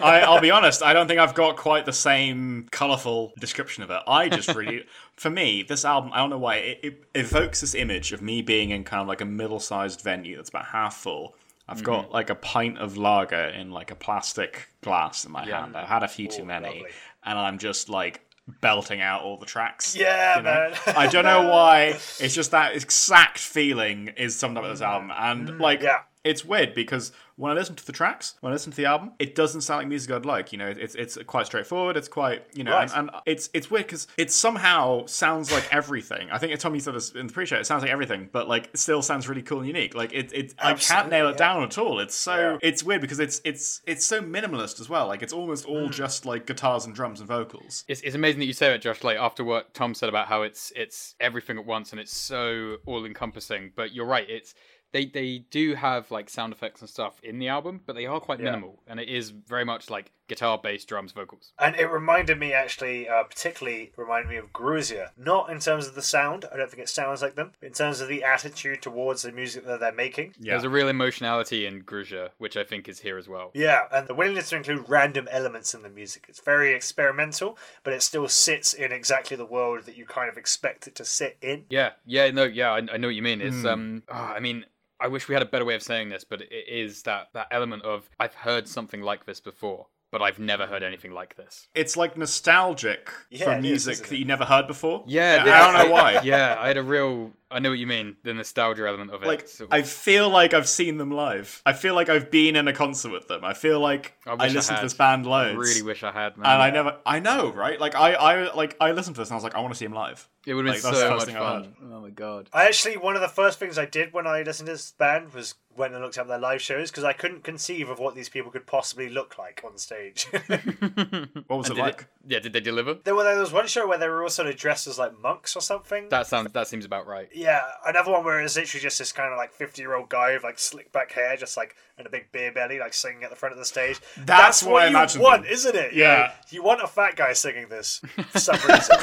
I, I'll be honest, I don't think I've got quite the same colourful description of it. I just really, for me, this album, I don't know why, it, it evokes this image of me being in kind of like a middle sized venue that's about half full. I've got mm-hmm. like a pint of lager in like a plastic glass in my hand. I've had a few too many. lovely. And I'm just like belting out all the tracks. Yeah, you know? man. I don't know why. It's just that exact feeling is summed up with this mm-hmm. album. And mm, like, Yeah. It's weird because when I listen to the tracks, when I listen to the album, it doesn't sound like music I'd like. You know, it's it's quite straightforward. It's quite you know, Right. and, and it's it's weird because it somehow sounds like everything. I think Tom you said this in the pre-show. It sounds like everything, but like it still sounds really cool and unique. Like it, it I can't nail it yeah. down at all. It's so Yeah. it's weird because it's it's it's so minimalist as well. Like it's almost all Hmm. just like guitars and drums and vocals. It's, it's amazing that you say it, Josh. Like after what Tom said about how it's it's everything at once and it's so all encompassing. But you're right. It's they they do have like sound effects and stuff in the album, but they are quite minimal, and it is very much like guitar, bass, drums, vocals. And it reminded me, actually, uh, particularly reminded me of Gruzia. Not in terms of the sound, I don't think it sounds like them, in terms of the attitude towards the music that they're making. Yeah. There's a real emotionality in Gruzia, which I think is here as well. Yeah, and the willingness to include random elements in the music. It's very experimental, but it still sits in exactly the world that you kind of expect it to sit in. Yeah, yeah, no, yeah, I, I know what you mean. It's um, ah, I mean, I wish we had a better way of saying this, but it is that that element of I've heard something like this before, but I've never heard anything like this. It's like nostalgic Yeah, for music isn't that you never heard before. Yeah, I don't know why. yeah, I had a real. I know what you mean. The nostalgia element of it. like So- I feel like I've seen them live. I feel like I've been in a concert with them. I feel like I I, wish I listened to this band live. I really wish I had. Man. and I never I know, right? Like I I like I listened to this and I was like I want to see him live. it would have like, been that's the so first much thing I heard. fun. Oh my god. I actually, one of the first things I did when I listened to this band was went and looked up their live shows because I couldn't conceive of what these people could possibly look like on stage. What was it like? it, yeah, did they deliver? there, were, there was one show where they were all sort of dressed as like monks or something. That sounds. That seems about right. Yeah, another one where it's literally just this kind of like fifty year old guy with like slick back hair, just like and a big beer belly, like singing at the front of the stage. That's what I you want, them. isn't it? You Yeah. know, you want a fat guy singing this for some reason.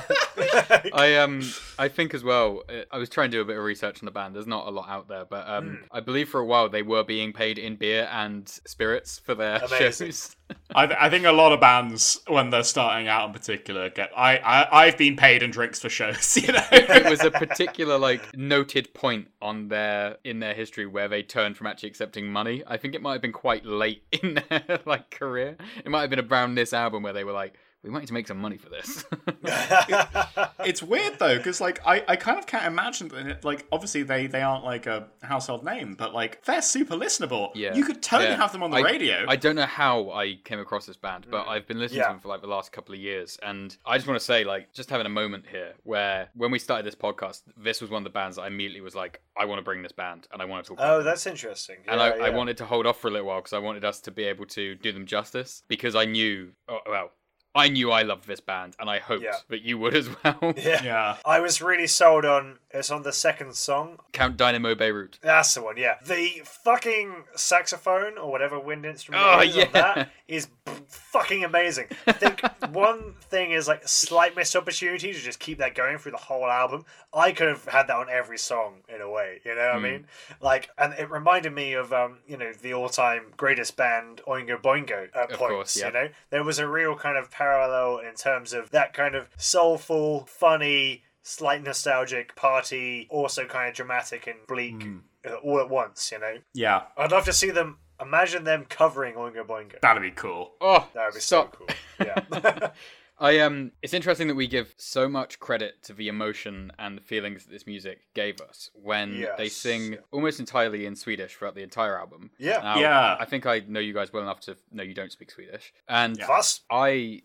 I um I think as well. uh, I was trying to do a bit of research on the band. There's not a lot out there, but um I believe for a while they were being paid in beer and spirits for their Amazing. shows. I, th- I think a lot of bands when they're starting out in particular get I, I I've been paid in drinks for shows, you know. it was a particular like noted point on their in their history where they turned from actually accepting money. I think it might have been quite late in their like career. It might have been around this album where they were like, we might need to make some money for this. It's weird though, because like I, I kind of can't imagine that. It, like obviously they they aren't like a household name, but like they're super listenable. yeah, you could totally Yeah. have them on the I- radio. I don't know how I came across this band, but mm. I've been listening Yeah. to them for like the last couple of years, and I just want to say, like, just having a moment here where when we started this podcast, this was one of the bands that I immediately was like, I want to bring this band and I want to talk. about oh, them. that's interesting. and Yeah, I, I wanted to hold off for a little while because I wanted us to be able to do them justice because I knew, oh, well, I knew I loved this band and I hoped Yeah. that you would as well. Yeah. yeah, I was really sold on. It's on the second song. Count Dynamo Beirut. That's the one. Yeah, the fucking saxophone or whatever wind instrument Oh, it is yeah. on that is b- fucking amazing. I think one thing is like a slight missed opportunity to just keep that going through the whole album. I could have had that on every song in a way. You know what I mean? Like, and it reminded me of um, you know, the all-time greatest band Oingo Boingo at Of points. course, yeah. You know, there was a real kind of parallel in terms of that kind of soulful, funny, slight nostalgic party, also kind of dramatic and bleak uh, all at once. You know, yeah, I'd love to see them. Imagine them covering Oingo Boingo. that'd be cool. Oh, That would be stop. so cool. Yeah. I um it's interesting that we give so much credit to the emotion and the feelings that this music gave us when they sing almost entirely in Swedish throughout the entire album. Yeah. Now, Yeah. I think I know you guys well enough to know you don't speak Swedish. And Fuss. I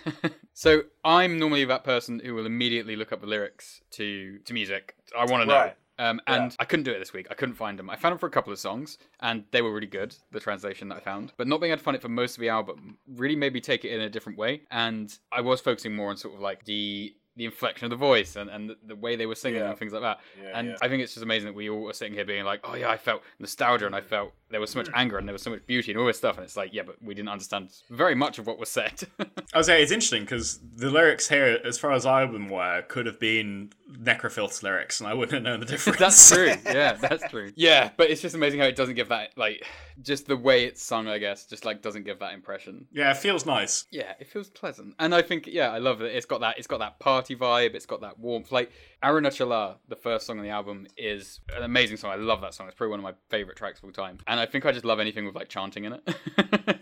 so I'm normally that person who will immediately look up the lyrics to to music. I want to know. Right. Um, and I couldn't do it this week. I couldn't find them. I found them for a couple of songs, and they were really good. The translation that I found, but not being able to find it for most of the album really made me take it in a different way. And I was focusing more on sort of like the the inflection of the voice and, and the, the way they were singing Yeah. and things like that. Yeah, and yeah. I think it's just amazing that we all were sitting here being like, oh yeah, I felt nostalgia and I felt there was so Mm. much anger and there was so much beauty and all this stuff. And it's like, yeah, but we didn't understand very much of what was said. I was say it's interesting because the lyrics here, as far as I'm aware, could have been Nekrofilth's lyrics, and I wouldn't have known the difference. That's true. Yeah, that's true. Yeah, but it's just amazing how it doesn't give that like just the way it's sung, I guess, just like doesn't give that impression. Yeah, it feels nice. Yeah, it feels pleasant. And I think yeah, I love it. It's got that it's got that party vibe, it's got that warmth. Like Arunachala, the first song on the album, is an amazing song. I love that song. It's probably one of my favorite tracks of all time. And I think I just love anything with like chanting in it.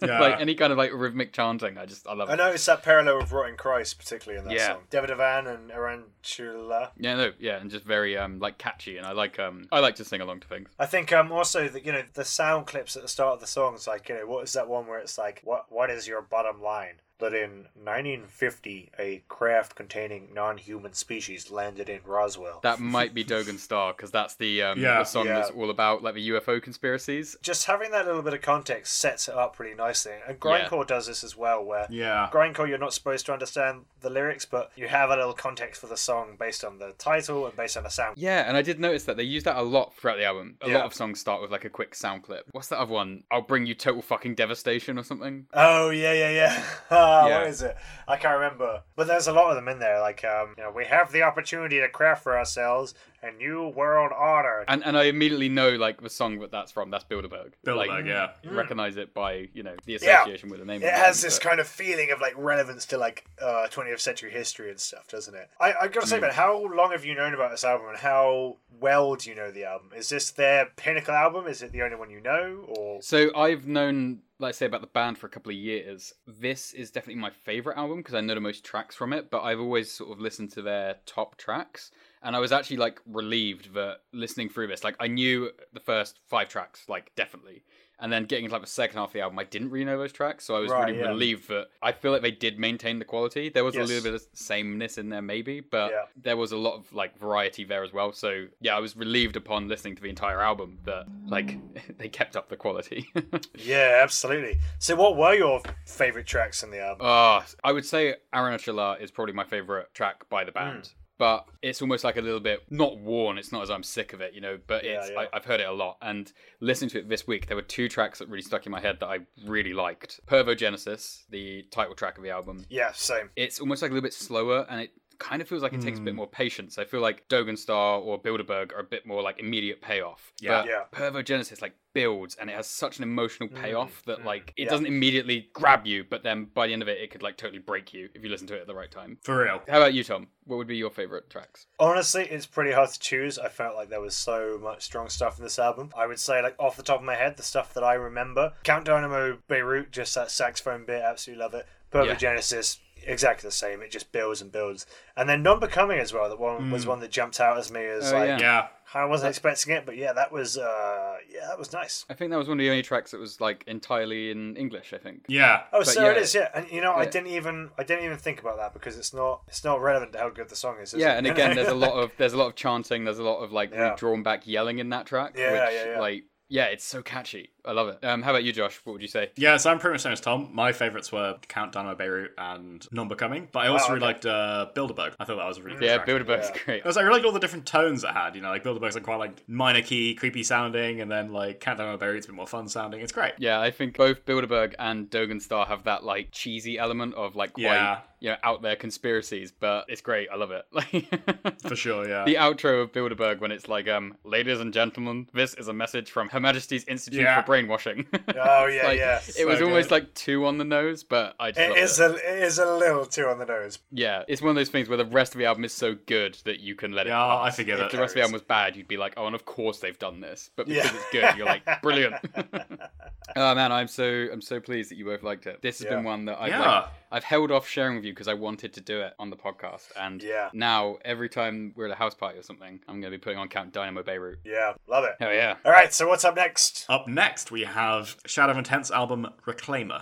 Yeah. like any kind of like rhythmic chanting. I just I love I it. noticed that parallel with Rotting Christ, particularly in that Yeah. song. David Van and Arantula. Yeah, no, yeah, and just very um like catchy and I like um I like to sing along to things. I think um also that you know the sound clips at the start of the songs like you know what is that one where it's like what what is your bottom line that in 1950 a craft containing non-human species landed in Roswell. That might be Dogan Star because that's the um, Yeah. the song Yeah. that's all about like the UFO conspiracies. Just having that little bit of context sets it up really nicely, and Grindcore does this as well, where Yeah. Grindcore you're not supposed to understand the lyrics, but you have a little context for the song based on the title and based on the sound. Yeah, and I did notice that they use that a lot throughout the album. A Yeah. lot of songs start with like a quick sound clip. What's that other one? I'll bring you total fucking devastation or something. Oh yeah, yeah, yeah. Ah, Yeah. What is it? I can't remember. But there's a lot of them in there. Like, um, you know, we have the opportunity to craft for ourselves a new world order. And and I immediately know like the song that that's from. That's Bilderberg. Bilderberg, like, yeah. Recognize it by you know the Mm. Yeah. association with the name. It of the has band, this but- kind of feeling of like relevance to like uh, 20th century history and stuff, doesn't it? I I gotta say, Mm. man, how long have you known about this album and how well do you know the album? Is this their pinnacle album? Is it the only one you know, or So I've known, let's say, about the band for a couple of years. This is definitely my favorite album because I know the most tracks from it. But I've always sort of listened to their top tracks, and I was actually like relieved that listening through this, like I knew the first five tracks, like definitely. And then getting into like the second half of the album, I didn't really know those tracks, so I was Right, really yeah. relieved that I feel like they did maintain the quality. There was Yes. a little bit of sameness in there, maybe, but Yeah. there was a lot of like variety there as well. So yeah, I was relieved upon listening to the entire album that like they kept up the quality. yeah, absolutely. So, what were your favorite tracks in the album? Oh, I would say Arunachala is probably my favorite track by the band. Hmm. But it's almost like a little bit not worn. It's not as I'm sick of it, you know. But Yeah, it's yeah. I, I've heard it a lot, and listening to it this week, there were two tracks that really stuck in my head that I really liked. Pervogenesis, the title track of the album. yeah, same. It's almost like a little bit slower, and it kind of feels like it takes a Hmm. bit more patience. I feel like Dogan Star or Bilderberg are a bit more like immediate payoff. Yeah. But Yeah. Pervogenesis like builds and it has such an emotional payoff that like it Hmm. Yeah. doesn't immediately grab you, but then by the end of it, it could like totally break you if you listen to it at the right time. For real. How about you, Tom? What would be your favorite tracks? Honestly, it's pretty hard to choose. I felt like there was so much strong stuff in this album. I would say, like off the top of my head, the stuff that I remember: Count Dynamo, Beirut, just that saxophone bit, absolutely love it. Pervogenesis, exactly the same. It just builds and builds. And then non-becoming as well. That one was one that jumped out as me as Oh, like yeah. Yeah. I wasn't expecting it, but yeah, that was uh, yeah, that was nice. I think that was one of the only tracks that was like entirely in English. I think. Yeah. Oh, But so it yeah. is, yeah. And you know, I didn't even I didn't even think about that because it's not it's not relevant to how good the song is. is Yeah, it? and again, there's a lot of there's a lot of chanting. There's a lot of like Yeah. drawn back yelling in that track. Yeah, which, yeah, yeah. Like, yeah, it's so catchy. I love it. Um, how about you, Josh? What would you say? Yeah, so I'm pretty much the same as Tom. My favourites were Count Dynamo Beirut and Non-Becoming, but I also Wow, really liked uh, Bilderberg. I thought that was a really good Yeah, track. Bilderberg's Yeah. great. I was like, I really liked all the different tones it had. You know, like Bilderberg's like quite like minor key, creepy sounding, and then like Count Dynamo Beirut's a bit more fun sounding. It's great. Yeah, I think both Bilderberg and Dogen Star have that like cheesy element of like quite Yeah. you know out there conspiracies, but it's great. I love it. Like For sure, yeah. the outro of Bilderberg when it's like, um, ladies and gentlemen, this is a message from Her Majesty's Institute Yeah. for Brainwashing. Oh yeah, like- yeah. It was So almost like two on the nose, but I just It loved is it. a it is a little too on the nose. Yeah, it's one of those things where the rest of the album is so good that you can let it Yeah, pass. I forgive if it. the rest of the album was bad, you'd be like, oh, and of course they've done this. But because Yeah. it's good, you're like, brilliant. oh man, I'm so I'm so pleased that you both liked it. This has Yeah. been one that I've Yeah. like, I've held off sharing with you because I wanted to do it on the podcast, and Yeah. now every time we're at a house party or something, I'm going to be putting on Count Dynamo Beirut. Yeah, love it. Oh yeah. All right, so what's up next? Up next, we have Shadow of Intent's album Reclaimer.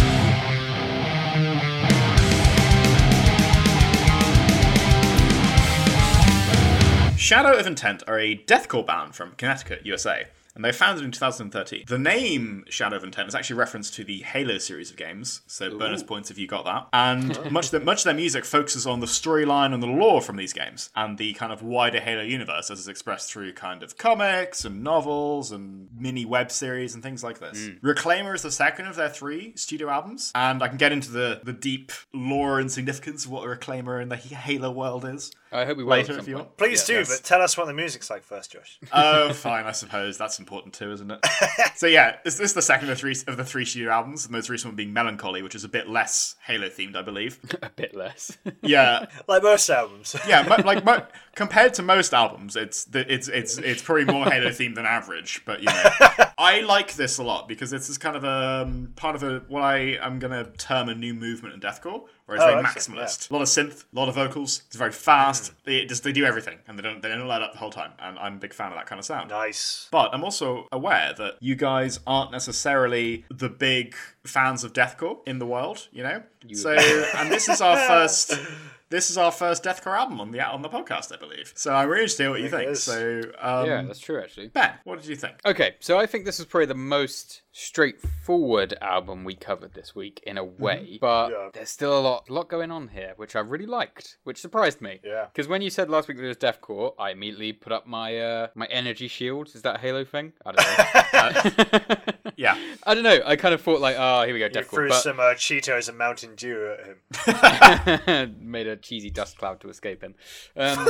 Shadow of Intent are a deathcore band from Connecticut, USA, and they founded in 2013. The name Shadow of Intent is actually a reference to the Halo series of games, so bonus points if you got that. And much of, the, much of their music focuses on the storyline and the lore from these games, and the kind of wider Halo universe as is expressed through kind of comics and novels and mini web series and things like this. Hmm. Reclaimer is the second of their three studio albums, and I can get into the, the deep lore and significance of what a Reclaimer in the Halo world is. I hope we will Later at some if you want. Please do, Yes. but tell us what the music's like first, Josh. Oh, fine, I suppose that's important too, isn't it? so yeah, this, this is the second of three of the three studio albums. The most recent one being Melancholy, which is a bit less Halo themed, I believe. A bit less. Yeah, Like most albums. yeah, mo- like mo- compared to most albums, it's the, it's it's it's probably more Halo themed than average. But you know, I like this a lot because this is kind of a um, part of a what I am gonna term a new movement in deathcore, where it's Oh, very excellent, maximalist. A lot of synth, a lot of vocals. It's very fast. They just they do everything and they don't they don't let up the whole time. And I'm a big fan of that kind of sound. Nice. But I'm also aware that you guys aren't necessarily the big fans of deathcore in the world, you know. So, and this is our first. This is our first deathcore album on the on the podcast, I believe. So I'm really interested in what you think think. So, um, yeah, that's true actually. Ben, what did you think? Okay, so I think this is probably the most straightforward album we covered this week in a way, but Yeah. there's still a lot, lot going on here, which I really liked, which surprised me. Yeah. Because when you said last week that it was deathcore, I immediately put up my uh, my energy shield. Is that a Halo thing? I don't know. Yeah, I don't know. I kind of thought like, oh, here we go, You deathcore. threw But some uh, Cheetos and Mountain Dew at him. made a cheesy dust cloud to escape him. Um,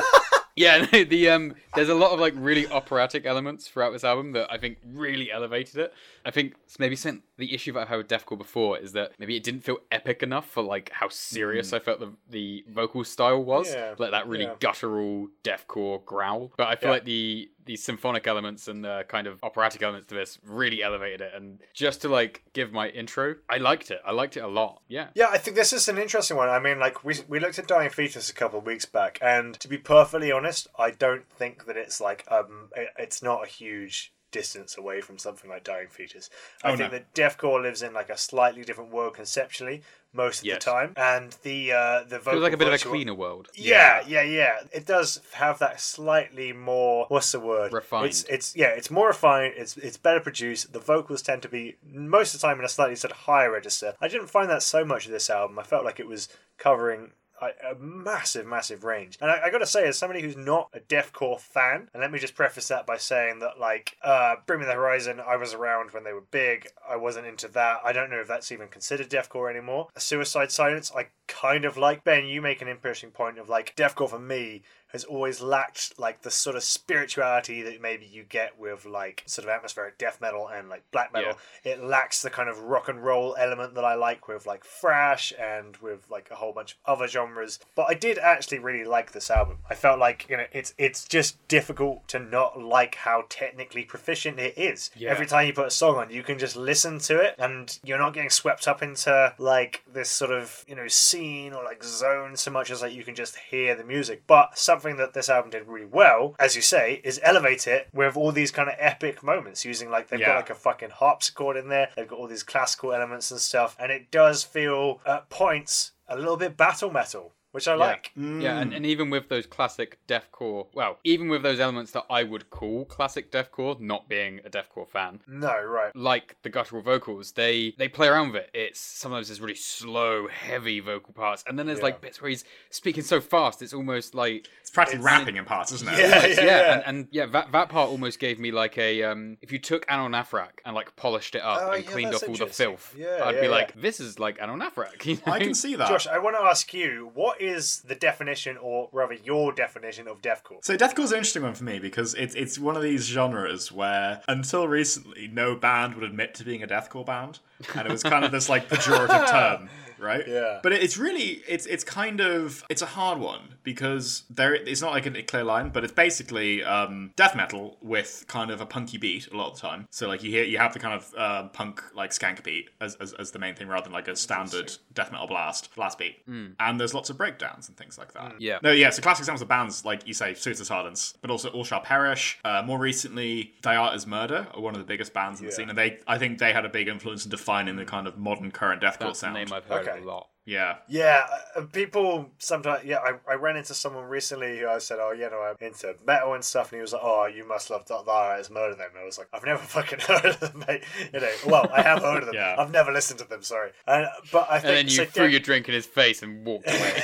yeah, no, the um, there's a lot of like really operatic elements throughout this album that I think really elevated it. I think maybe some, the issue that I've had with deathcore before is that maybe it didn't feel epic enough for like how serious I felt the the vocal style was, Mm. Yeah, like that really yeah. guttural deathcore growl. But I feel Yeah. like the the symphonic elements and the kind of operatic elements to this really elevated it. And just to like give my intro, I liked it. I liked it a lot. Yeah. Yeah, I think this is an interesting one. I mean, like we we looked at Dying Fetus a couple of weeks back, and to be perfectly honest, I don't think that it's like um, it, it's not a huge distance away from something like Dying Fetus. I Oh, think no. that deathcore lives in like a slightly different world conceptually most of Yes. the time, and the uh, the vocal Feels like a bit of a cleaner world. Yeah, yeah, yeah. It does have that slightly more what's the word? Refined. It's it's yeah, it's more refined, it's it's better produced. The vocals tend to be most of the time in a slightly sort of higher register. I didn't find that so much of this album. I felt like it was covering a, massive, massive range. And I, I got to say, as somebody who's not a deathcore fan, and let me just preface that by saying that, like, uh, Bring Me the Horizon, I was around when they were big. I wasn't into that. I don't know if that's even considered deathcore anymore. A Suicide Silence, I kind of like. Ben, you make an interesting point of like deathcore for me has always lacked like the sort of spirituality that maybe you get with like sort of atmospheric death metal and like black metal. It lacks the kind of rock and roll element that I like with like thrash and with like a whole bunch of other genres. But I did actually really like this album. I felt like you know it's it's just difficult to not like how technically proficient it is. Yeah. Every time you put a song on, you can just listen to it and you're not getting swept up into like this sort of you know scene or like zone so much as like you can just hear the music. But something that this album did really well, as you say, is elevate it with all these kind of epic moments using like they've got like a fucking harpsichord in there. They've got all these classical elements and stuff, and it does feel at points a little bit battle metal, which I like. Yeah, and, and even with those classic deathcore, well, even with those elements that I would call classic deathcore, not being a deathcore fan, No, right. like the guttural vocals, they they play around with it. It's sometimes there's really slow, heavy vocal parts, and then there's Yeah. like bits where he's speaking so fast, it's almost like It's practically It's- rapping in parts, isn't it? Yeah, yeah, yeah, yeah. And, and yeah, that that part almost gave me like a um, if you took Anaal Nathrakh and like polished it up Oh, and yeah, cleaned that's off all the filth, Yeah, I'd yeah, be yeah. like, this is like Anaal Nathrakh. You know? I can see that. Josh, I want to ask you, what is the definition, or rather your definition of deathcore? So deathcore's an interesting one for me because it's it's one of these genres where until recently no band would admit to being a deathcore band, and it was kind of this like pejorative term, right? Yeah. But it's really it's it's kind of it's a hard one because there it's not like a clear line, but it's basically um, death metal with kind of a punky beat a lot of the time. So like you hear you have the kind of uh, punk like skank beat as, as as the main thing rather than like a standard death metal blast blast beat, and there's lots of breakdowns and things like that. Yeah. No, yeah. So classic examples of bands like you say, Suicide Silence, but also All Shall Perish. Uh, more recently, Is Murder are one of the biggest bands in the scene, and they I think they had a big influence in defining the kind of modern current deathcore sound. name I've heard Okay. a lot. Yeah. Yeah, uh, people sometimes. Yeah, I, I ran into someone recently who I said, "Oh, you know, I'm into metal and stuff," and he was like, "Oh, you must love Dark as Murder." Them, and I was like, "I've never fucking heard of them, mate." You know, well, I have heard of them. Yeah. I've never listened to them. Sorry, and but I think And then you so threw Death- your drink in his face and walked away.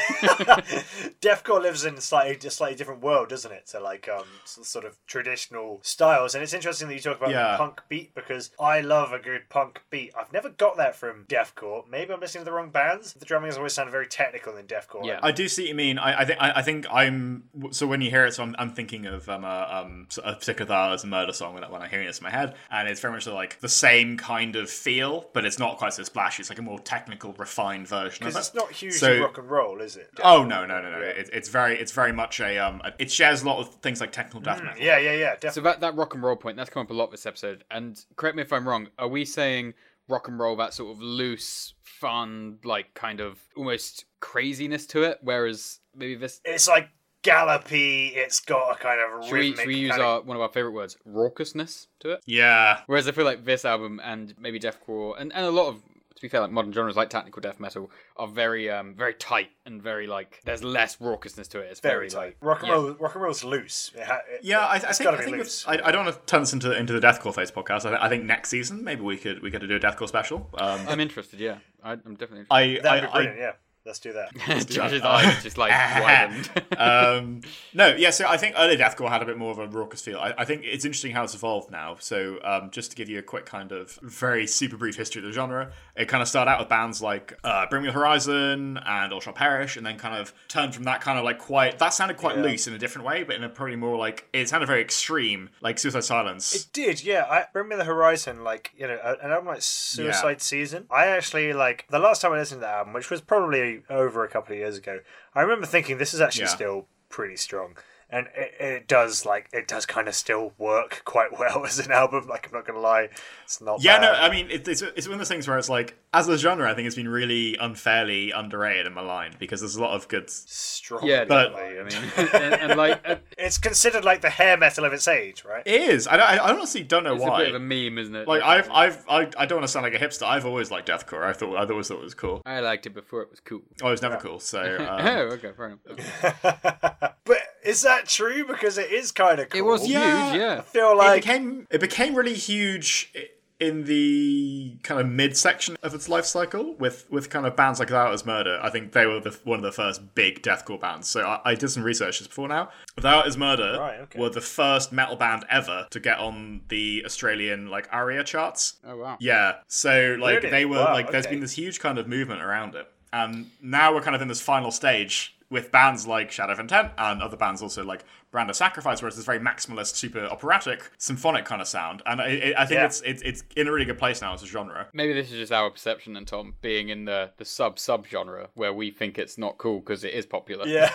Deathcore lives in slightly, a slightly different world, doesn't it? To like um sort of traditional styles, and it's interesting that you talk about Yeah. the punk beat because I love a good punk beat. I've never got that from deathcore. Maybe I'm listening to the wrong bands. The drumming has always sounded very technical in deathcore. Yeah. I do see what you mean. I, I think I, I think I'm so when you hear it, so I'm, I'm thinking of um, uh, um a particular Thou as a murder song when, I- when I'm hearing this in my head, and it's very much like the same kind of feel, but it's not quite so splashy. It's like a more technical, refined version of because it. it's not hugely So- rock and roll, is it? Oh no no no no! It, it's very it's very much a um. It shares a lot of things like technical death metal. Yeah, yeah, yeah, definitely. so that, that rock and roll point, that's come up a lot this episode. And correct me if I'm wrong, are we saying rock and roll, that sort of loose, fun, like kind of almost craziness to it? Whereas maybe this. it's like gallopy. It's got a kind of Should we, should we use kind of- our, one of our favorite words, raucousness, to it? Yeah. Whereas I feel like this album and maybe deathcore and, and a lot of to be fair, like modern genres like technical death metal are very um very tight and very like there's less raucousness to it. It's very very, tight. like Rock and yeah. roll, rock and roll's loose. It ha- it- Yeah, I, I it's think, gotta I, be think loose. if- I, I don't want to turn this into into the deathcore face podcast. I, th- I think next season maybe we could we could do a deathcore special. Um, I'm interested. Yeah, I, I'm definitely. I, That'd I, yeah, let's do that. Josh's that. eyes just like widened. um, no, yeah. So I think early deathcore had a bit more of a raucous feel. I, I think it's interesting how it's evolved now. So um, just to give you a quick kind of very super brief history of the genre, it kind of started out with bands like uh, Bring Me the Horizon and All Shall Perish, and then kind of turned from that kind of like quite that sounded quite Yeah. loose in a different way, but in a probably more like it sounded very extreme, like Suicide Silence. It did, yeah. I Bring Me the Horizon, like you know, an album like Suicide Season. I actually like the last time I listened to that album, which was probably over a couple of years ago. I remember thinking this is actually Yeah. still pretty strong, and it, it does like it does kind of still work quite well as an album. Like I'm not gonna lie, it's not. Yeah, no. I mean, it, it's, it's one of those things where it's like, as a genre, I think it's been really unfairly underrated and maligned because there's a lot of good. strong. yeah, But- definitely. I mean, and, and like uh, it's considered like the hair metal of its age, right? It is. I, don't- I honestly don't know it's a why. bit of a meme, isn't it? like, I've, I've, I, I don't want to sound like a hipster. I've always liked deathcore. I thought, I always thought it was cool. I liked it before it was cool. Oh, it was never cool. So, oh, um, okay, fair enough. but is that true? Because it is kind of cool. It was Yeah. huge, yeah. I feel like it became, it became really huge i- in the kind of mid section of its life cycle with, with kind of bands like Thou Art Is Murder. I think they were the, one of the first big deathcore bands. So I, I did some research this before now. Thou Is Murder Right, okay. were the first metal band ever to get on the Australian like ARIA charts. Oh wow. Yeah. So like Really? they were Wow, like there's been this huge kind of movement around it. And now we're kind of in this final stage with bands like Shadow of Intent and other bands also like Brand of Sacrifice, where it's this very maximalist, super operatic, symphonic kind of sound. And I, I I think Yeah. it's, it's it's in a really good place now as a genre. Maybe this is just our perception, and Tom being in the the sub sub genre where we think it's not cool because it is popular. Yeah.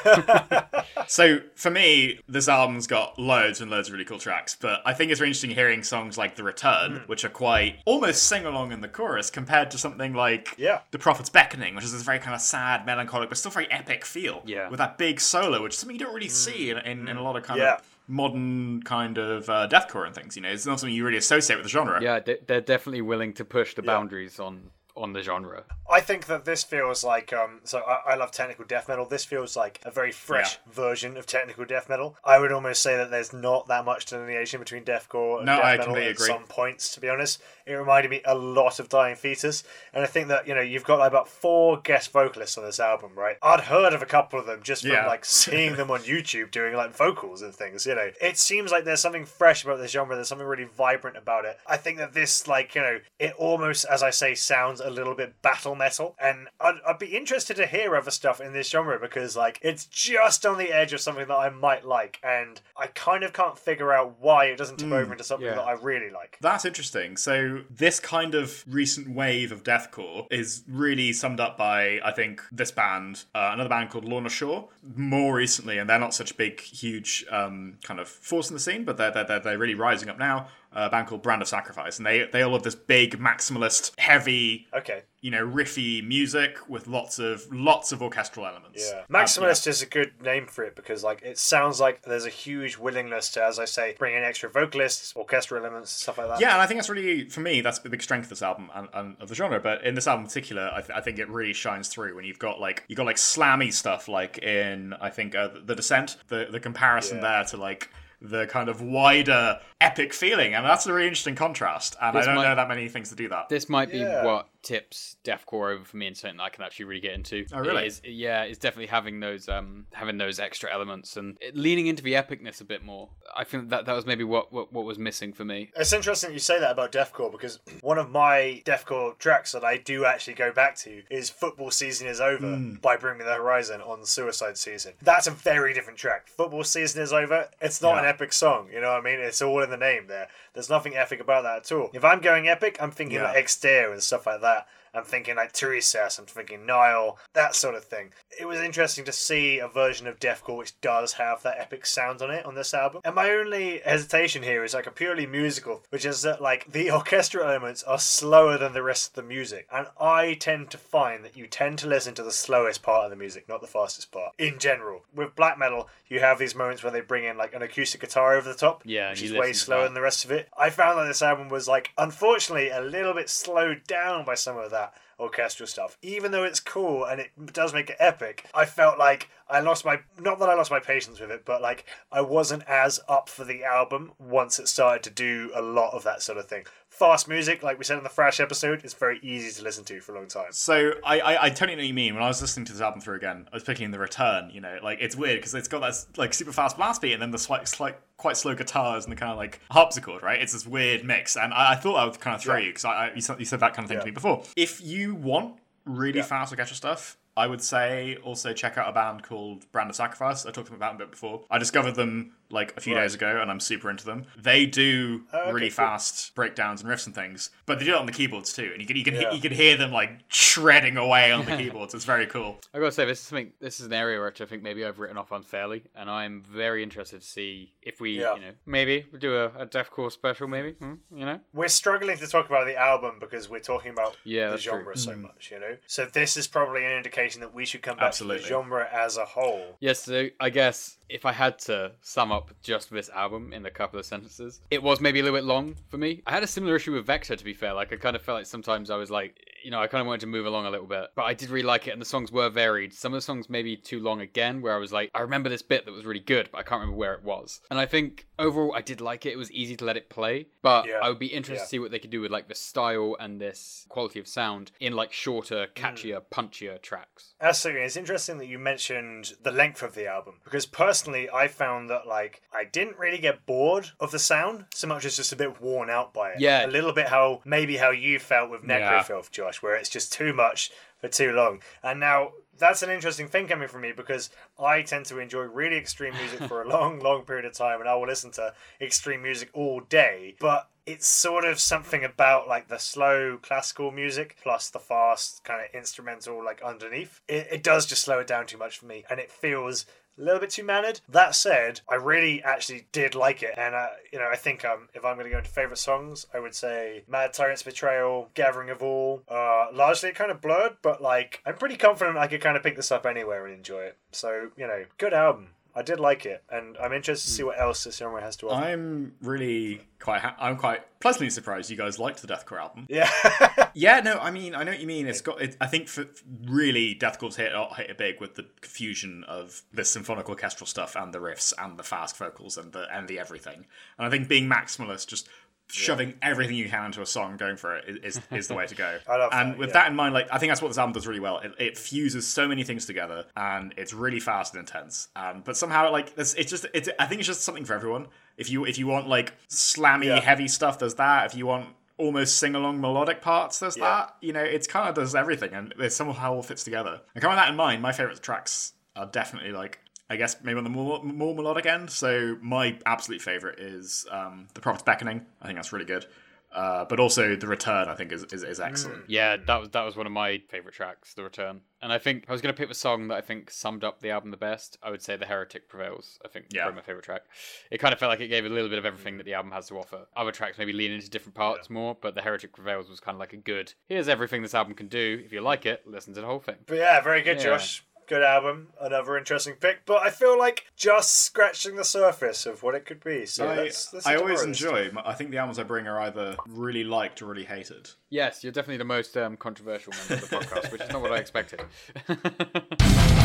So for me, this album's got loads and loads of really cool tracks, but I think it's really interesting hearing songs like The Return, hmm. which are quite almost sing along in the chorus compared to something like Yeah. The Prophet's Beckoning, which is this very kind of sad, melancholic, but still very epic feel. Yeah. With that big solo, which is something you don't really see in, in, in a lot of kind Yeah. of modern kind of uh, deathcore and things. You know, it's not something you really associate with the genre. yeah, they- they're definitely willing to push the boundaries on on the genre. I think that this feels like um. So I, I love technical death metal. This feels like a very fresh version of technical death metal. I would almost say that there's not that much delineation between deathcore and No, death I metal at agree. some points. To be honest, it reminded me a lot of Dying Fetus, and I think that you know you've got like about four guest vocalists on this album, right? I'd heard of a couple of them just from Yeah. like seeing them on YouTube doing like vocals and things. You know, it seems like there's something fresh about this genre. There's something really vibrant about it. I think that this, like, you know, it almost, as I say, sounds a little bit battle metal, and I'd, I'd be interested to hear other stuff in this genre because, like, it's just on the edge of something that I might like, and I kind of can't figure out why it doesn't tip over into something yeah. that I really like. That's interesting. So this kind of recent wave of deathcore is really summed up by I think this band, uh, another band called Lorna Shore, more recently, and they're not such a big, huge um, kind of force in the scene, but they're they're, they're, they're really rising up now. A band called Brand of Sacrifice, and they they all have this big maximalist, heavy, Okay. you know, riffy music with lots of lots of orchestral elements. Yeah, Uh, maximalist is a good name for it because like it sounds like there's a huge willingness to, as I say, bring in extra vocalists, orchestral elements, stuff like that. Yeah, and I think that's really, for me, that's the big strength of this album and, and of the genre. But in this album in particular, I, th- I think it really shines through when you've got like you've got like slammy stuff, like in I think uh, the Descent, the the comparison Yeah. there to like the kind of wider epic feeling, and that's a really interesting contrast. And This I don't might- know that many things to do that. This might be Yeah. what tips deathcore over for me and something that I can actually really get into. Oh, really? It is, yeah, it's definitely having those um having those extra elements and it- leaning into the epicness a bit more. I think that that was maybe what what, what was missing for me. It's interesting you say that about deathcore because one of my deathcore tracks that I do actually go back to is "Football Season Is Over" by Bring Me the Horizon on Suicide Season. That's a very different track. "Football Season Is Over." It's not an epic song, you know what I mean? It's all in the name there. There's nothing epic about that at all. If I'm going epic, I'm thinking Yeah. like Exter and stuff like that. I'm thinking like Teresas, I'm thinking Nile, that sort of thing. It was interesting to see a version of deathcore which does have that epic sound on it on this album. And my only hesitation here is like a purely musical, which is that like the orchestral elements are slower than the rest of the music. And I tend to find that you tend to listen to the slowest part of the music, not the fastest part. In general. With black metal, you have these moments where they bring in like an acoustic guitar over the top. Yeah, Which is way slower than the rest of it. I found that this album was like unfortunately a little bit slowed down by some of that orchestral stuff. Even though it's cool and it does make it epic, I felt like I lost my not that I lost my patience with it, but like I wasn't as up for the album once it started to do a lot of that sort of thing. Fast music, like we said in the Thrash episode, is very easy to listen to for a long time. So I, I, I totally know what you mean. When I was listening to this album through again, I was picking the return. You know, like it's weird because it's got that like super fast blast beat and then the slight, slight, quite slow guitars and the kind of like harpsichord. Right? It's this weird mix, and I, I thought I would kind of throw Yeah. you because I, I you, said, you said that kind of thing Yeah. to me before. If you want really Yeah. fast orchestral stuff. I would say also check out a band called Brand of Sacrifice. I talked about them a bit before. I discovered them like a few Right. days ago, and I'm super into them. They do Oh, okay, really cool. fast breakdowns and riffs and things, but they do it on the keyboards too, and you can you can Yeah. you can hear them like shredding away on the keyboards. It's very cool. I gotta say, this is something. This is an area which I think maybe I've written off unfairly, and I'm very interested to see if we, Yeah. you know, maybe we do a, a deathcore special, maybe, hmm, you know. We're struggling to talk about the album because we're talking about Yeah, the that's true. genre so much, you know? So this is probably an indication that we should come back to the genre as a whole. Yes, so I guess if I had to sum up just this album in a couple of sentences, it was maybe a little bit long for me. I had a similar issue with Vector, to be fair. Like, I kind of felt like sometimes I was like, you know, I kind of wanted to move along a little bit, but I did really like it, and the songs were varied. Some of the songs maybe too long again, where I was like, I remember this bit that was really good, but I can't remember where it was. And I think overall, I did like it. It was easy to let it play, but Yeah. I would be interested Yeah. to see what they could do with like the style and this quality of sound in like shorter, Mm. catchier, punchier tracks. Absolutely. It's interesting that you mentioned the length of the album because personally, I found that like I didn't really get bored of the sound so much as just a bit worn out by it. Yeah. a little bit how maybe how you felt with Yeah. Nekrofilth, Josh, where it's just too much for too long. And now that's an interesting thing coming from me because I tend to enjoy really extreme music for a long, long period of time, and I will listen to extreme music all day. But it's sort of something about like the slow classical music plus the fast kind of instrumental like underneath. It, it does just slow it down too much for me, and it feels a little bit too mannered. That said, I really actually did like it, and uh, you know, I think um, if I'm going to go into favorite songs, I would say Mad Tyrant's Betrayal, Gathering of All. Uh, largely kind of blurred, but like I'm pretty confident I could kind of pick this up anywhere and enjoy it. So you know, good album. I did like it, and I'm interested to see hmm. what else this genre has to offer. I'm really quite. Ha- I'm quite pleasantly surprised you guys liked the Deathcore album. Yeah, Yeah, no, I mean, I know what you mean. It's got. It, I think for really, Deathcore's hit uh, hit it big with the fusion of the symphonic orchestral stuff and the riffs and the fast vocals and the and the everything. And I think being maximalist, just shoving everything you can into a song, going for it is is, is the way to go. I love and that, with yeah. that in mind, like I think that's what this album does really well. It, it fuses so many things together, and it's really fast and intense. Um, but somehow, like it's, it's just it's. I think it's just something for everyone. If you if you want like slammy, Yeah. heavy stuff, there's that. If you want almost sing along melodic parts, there's that. You know, it's kind of does everything, and it's somehow all fits together. And kind of that in mind, my favorite tracks are definitely like. I guess maybe on the more, more melodic end. So my absolute favorite is um, the Prophet's Beckoning. I think that's really good. Uh, but also the Return, I think, is is, is excellent. Yeah, that was that was one of my favorite tracks, The Return. And I think if I was going to pick the song that I think summed up the album the best. I would say The Heretic Prevails. I think Yeah. my favorite track. It kind of felt like it gave a little bit of everything that the album has to offer. Other tracks maybe lean into different parts more, but The Heretic Prevails was kind of like a good. Here's everything this album can do. If you like it, listen to the whole thing. but yeah, very good, Yeah. Josh. Good album, another interesting pick. But I feel like just scratching the surface of what it could be. So I, let's, let's I always enjoy. I think the albums I bring are either really liked or really hated. Yes, you're definitely the most um, controversial member of the podcast, which is not what I expected.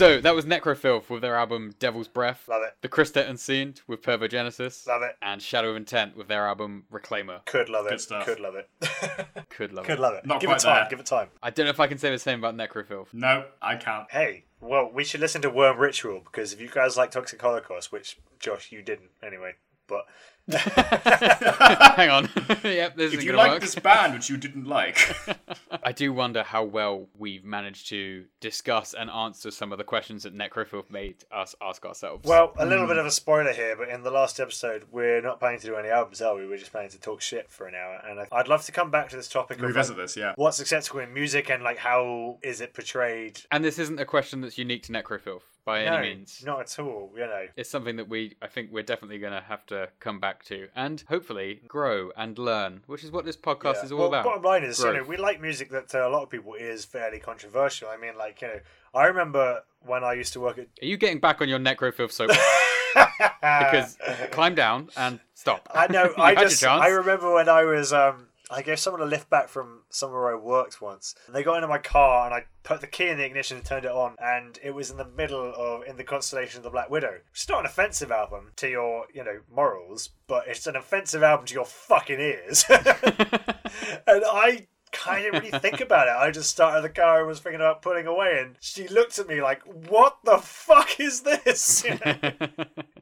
so that was Nekrofilth with their album Devil's Breath. Love it. The Kristet Utseende with Pervogenesis. Love it. And Shadow of Intent with their album Reclaimer. Could love it. Stuff. Could love it. Could love it. Could it. love it. Not give quite it time. there. Give it time. I don't know if I can say the same about Nekrofilth. No, I can't. Hey, well, we should listen to Worm Ritual because if you guys like Toxic Holocaust, which Josh you didn't anyway, but Hang on. yep, this If isn't you like work. this band, which you didn't like, I do wonder how well we've managed to discuss and answer some of the questions that Nekrofilth made us ask ourselves. well, a little hmm. bit of a spoiler here, but in the last episode, we're not planning to do any albums, are we? We're just planning to talk shit for an hour, and I- I'd love to come back to this topic. revisit like, this. Yeah. What's acceptable in music and like how is it portrayed? And this isn't a question that's unique to Nekrofilth by no, any means. not at all. You know, It's something that we, I think, we're definitely going to have to come back to and hopefully grow and learn, which is what this podcast Yeah. is all well, about. Bottom line is, you know, we like music that to a lot of people is fairly controversial. I mean, like you know, I remember when I used to work at Are you getting back on your Nekrofilth soapbox? because climb down and stop. I know. I just. I remember when I was um I gave someone a lift back from somewhere I worked once. And they got into my car and I put the key in the ignition and turned it on and it was in the middle of in the constellation of the Black Widow. It's not an offensive album to your, you know, morals, but it's an offensive album to your fucking ears. and I kind of didn't really think about it. I just started the car and was thinking about pulling away, and she looked at me like, "What the fuck is this?" You know?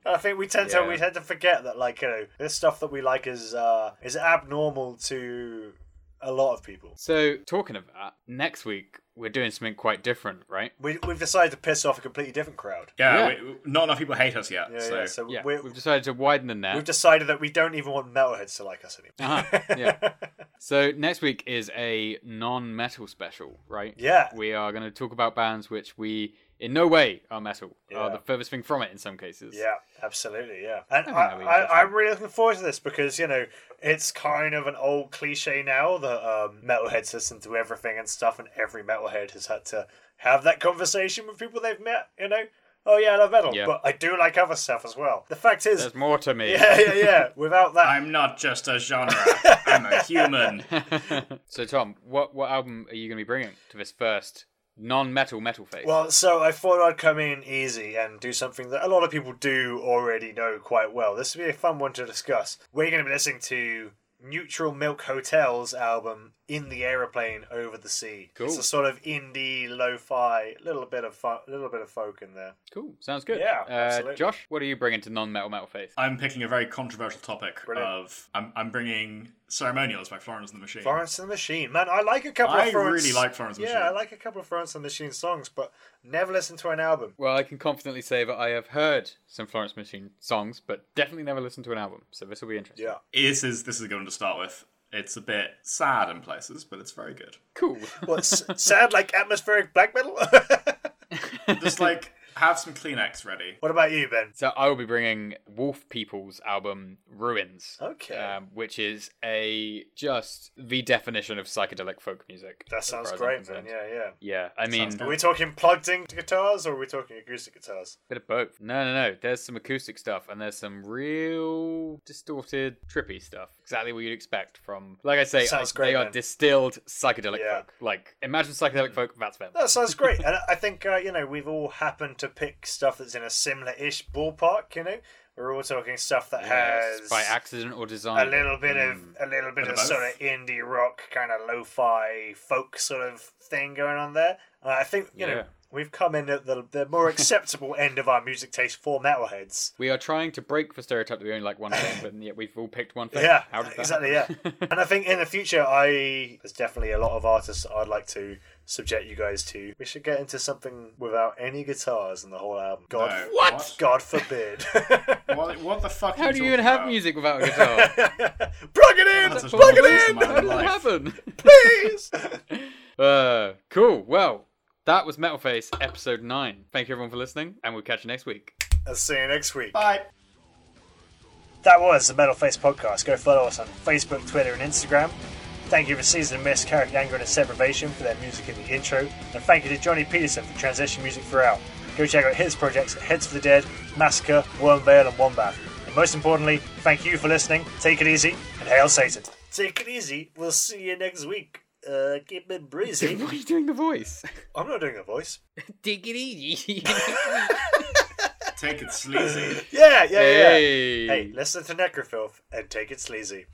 I think we tend to we tend to forget that like you know this stuff that we like is uh, is abnormal to a lot of people. so, talking of that, next week we're doing something quite different, right? We we've decided to piss off a completely different crowd. Yeah, Yeah. We, not enough people hate us yet. Yeah, so. yeah. So Yeah, we're, we've decided to widen the net. we've decided that we don't even want metalheads to like us anymore. Uh-huh, yeah. So next week is a non-metal special, right? Yeah. We are going to talk about bands which we in no way are metal. Are the furthest thing from it in some cases. Yeah, absolutely. Yeah, and think I, I, I'm really looking forward to this because you know it's kind of an old cliche now that um, metalheads listen to everything and stuff, and every metalhead has had to have that conversation with people they've met. You know, oh yeah, I love metal, Yeah. but I do like other stuff as well. The fact is, There's more to me. yeah, yeah, yeah. Without that, I'm not just a genre. I'm a human. so Tom, what what album are you going to be bringing to this first non-metal metal phase? Well, so I thought I'd come in easy and do something that a lot of people do already know quite well. This would be a fun one to discuss. We're going to be listening to Neutral Milk Hotel's album "In the Aeroplane Over the Sea." Cool. It's a sort of indie, lo-fi, little bit of fun, little bit of folk in there. cool. Sounds good. Yeah, Uh, absolutely. Josh, what are you bringing to non-metal metal phase? I'm picking a very controversial topic Brilliant. of I'm, I'm bringing Ceremonials by Florence and the Machine. Florence and the Machine, man, I like a couple I of Florence. really like Florence and the Yeah, I like a couple of Florence and the Machine songs, but never listened to an album. Well, I can confidently say that I have heard some Florence Machine songs, but definitely never listened to an album. So this will be interesting. Yeah, This is this is a good one to start with. It's a bit sad in places, but it's very good. Cool. what's sad like atmospheric black metal? Just like have some Kleenex ready. what about you, Ben? so I will be bringing Wolf People's album Ruins. Okay. Um, which is a just the definition of psychedelic folk music. That sounds far as I'm great, concerned. man. Yeah, yeah. Yeah, I mean, Are we talking plugged in guitars or are we talking acoustic guitars? bit of both. No, no, no. There's some acoustic stuff and there's some real distorted, trippy stuff. Exactly what you'd expect from, like I say, Sounds great, they are man. distilled psychedelic Yeah. folk. Like, imagine psychedelic folk, that's them. That sounds great. and I think, uh, you know, we've all happened to pick stuff that's in a similar ish ballpark, you know? We're all talking stuff that Yes, has by accident or design. a little bit of Mm. a little bit Bit of of sort of indie rock kind of lo-fi folk sort of thing going on there. Uh, I think you Yeah. know we've come in at the, the more acceptable end of our music taste for metalheads. We are trying to break the stereotype that we only like one thing, but yet we've all picked one thing. Yeah, How did that exactly. happen? Yeah, and I think in the future, I there's definitely a lot of artists I'd like to subject you guys to. We should get into something without any guitars in the whole album. God, No, What? God forbid. What, what the fuck? are How do you even talking have music without a guitar? Plug it in. Plug it in in, How did that life. happen? please. Uh, cool. Well, that was Metal Face episode 9. Thank you everyone for listening, and we'll catch you next week. I'll see you next week. Bye. That was the Metal Face Podcast. Go follow us on Facebook, Twitter, and Instagram. Thank you for Season and Miss, Carrick Anger and Separation for their music in the intro. And thank you to Jonny Pettersson for transition music throughout. Go check out his projects at Heads for the Dead, Massacre, Wormvale, and Wombbath. And most importantly, thank you for listening. Take it easy, and hail Satan. Take it easy. We'll see you next week. Uh, keep it breezy. Why are you doing the voice? I'm not doing the voice. Take it easy. Take it sleazy. Yeah, yeah, yeah. hey. Hey, listen to Nekrofilth and take it sleazy.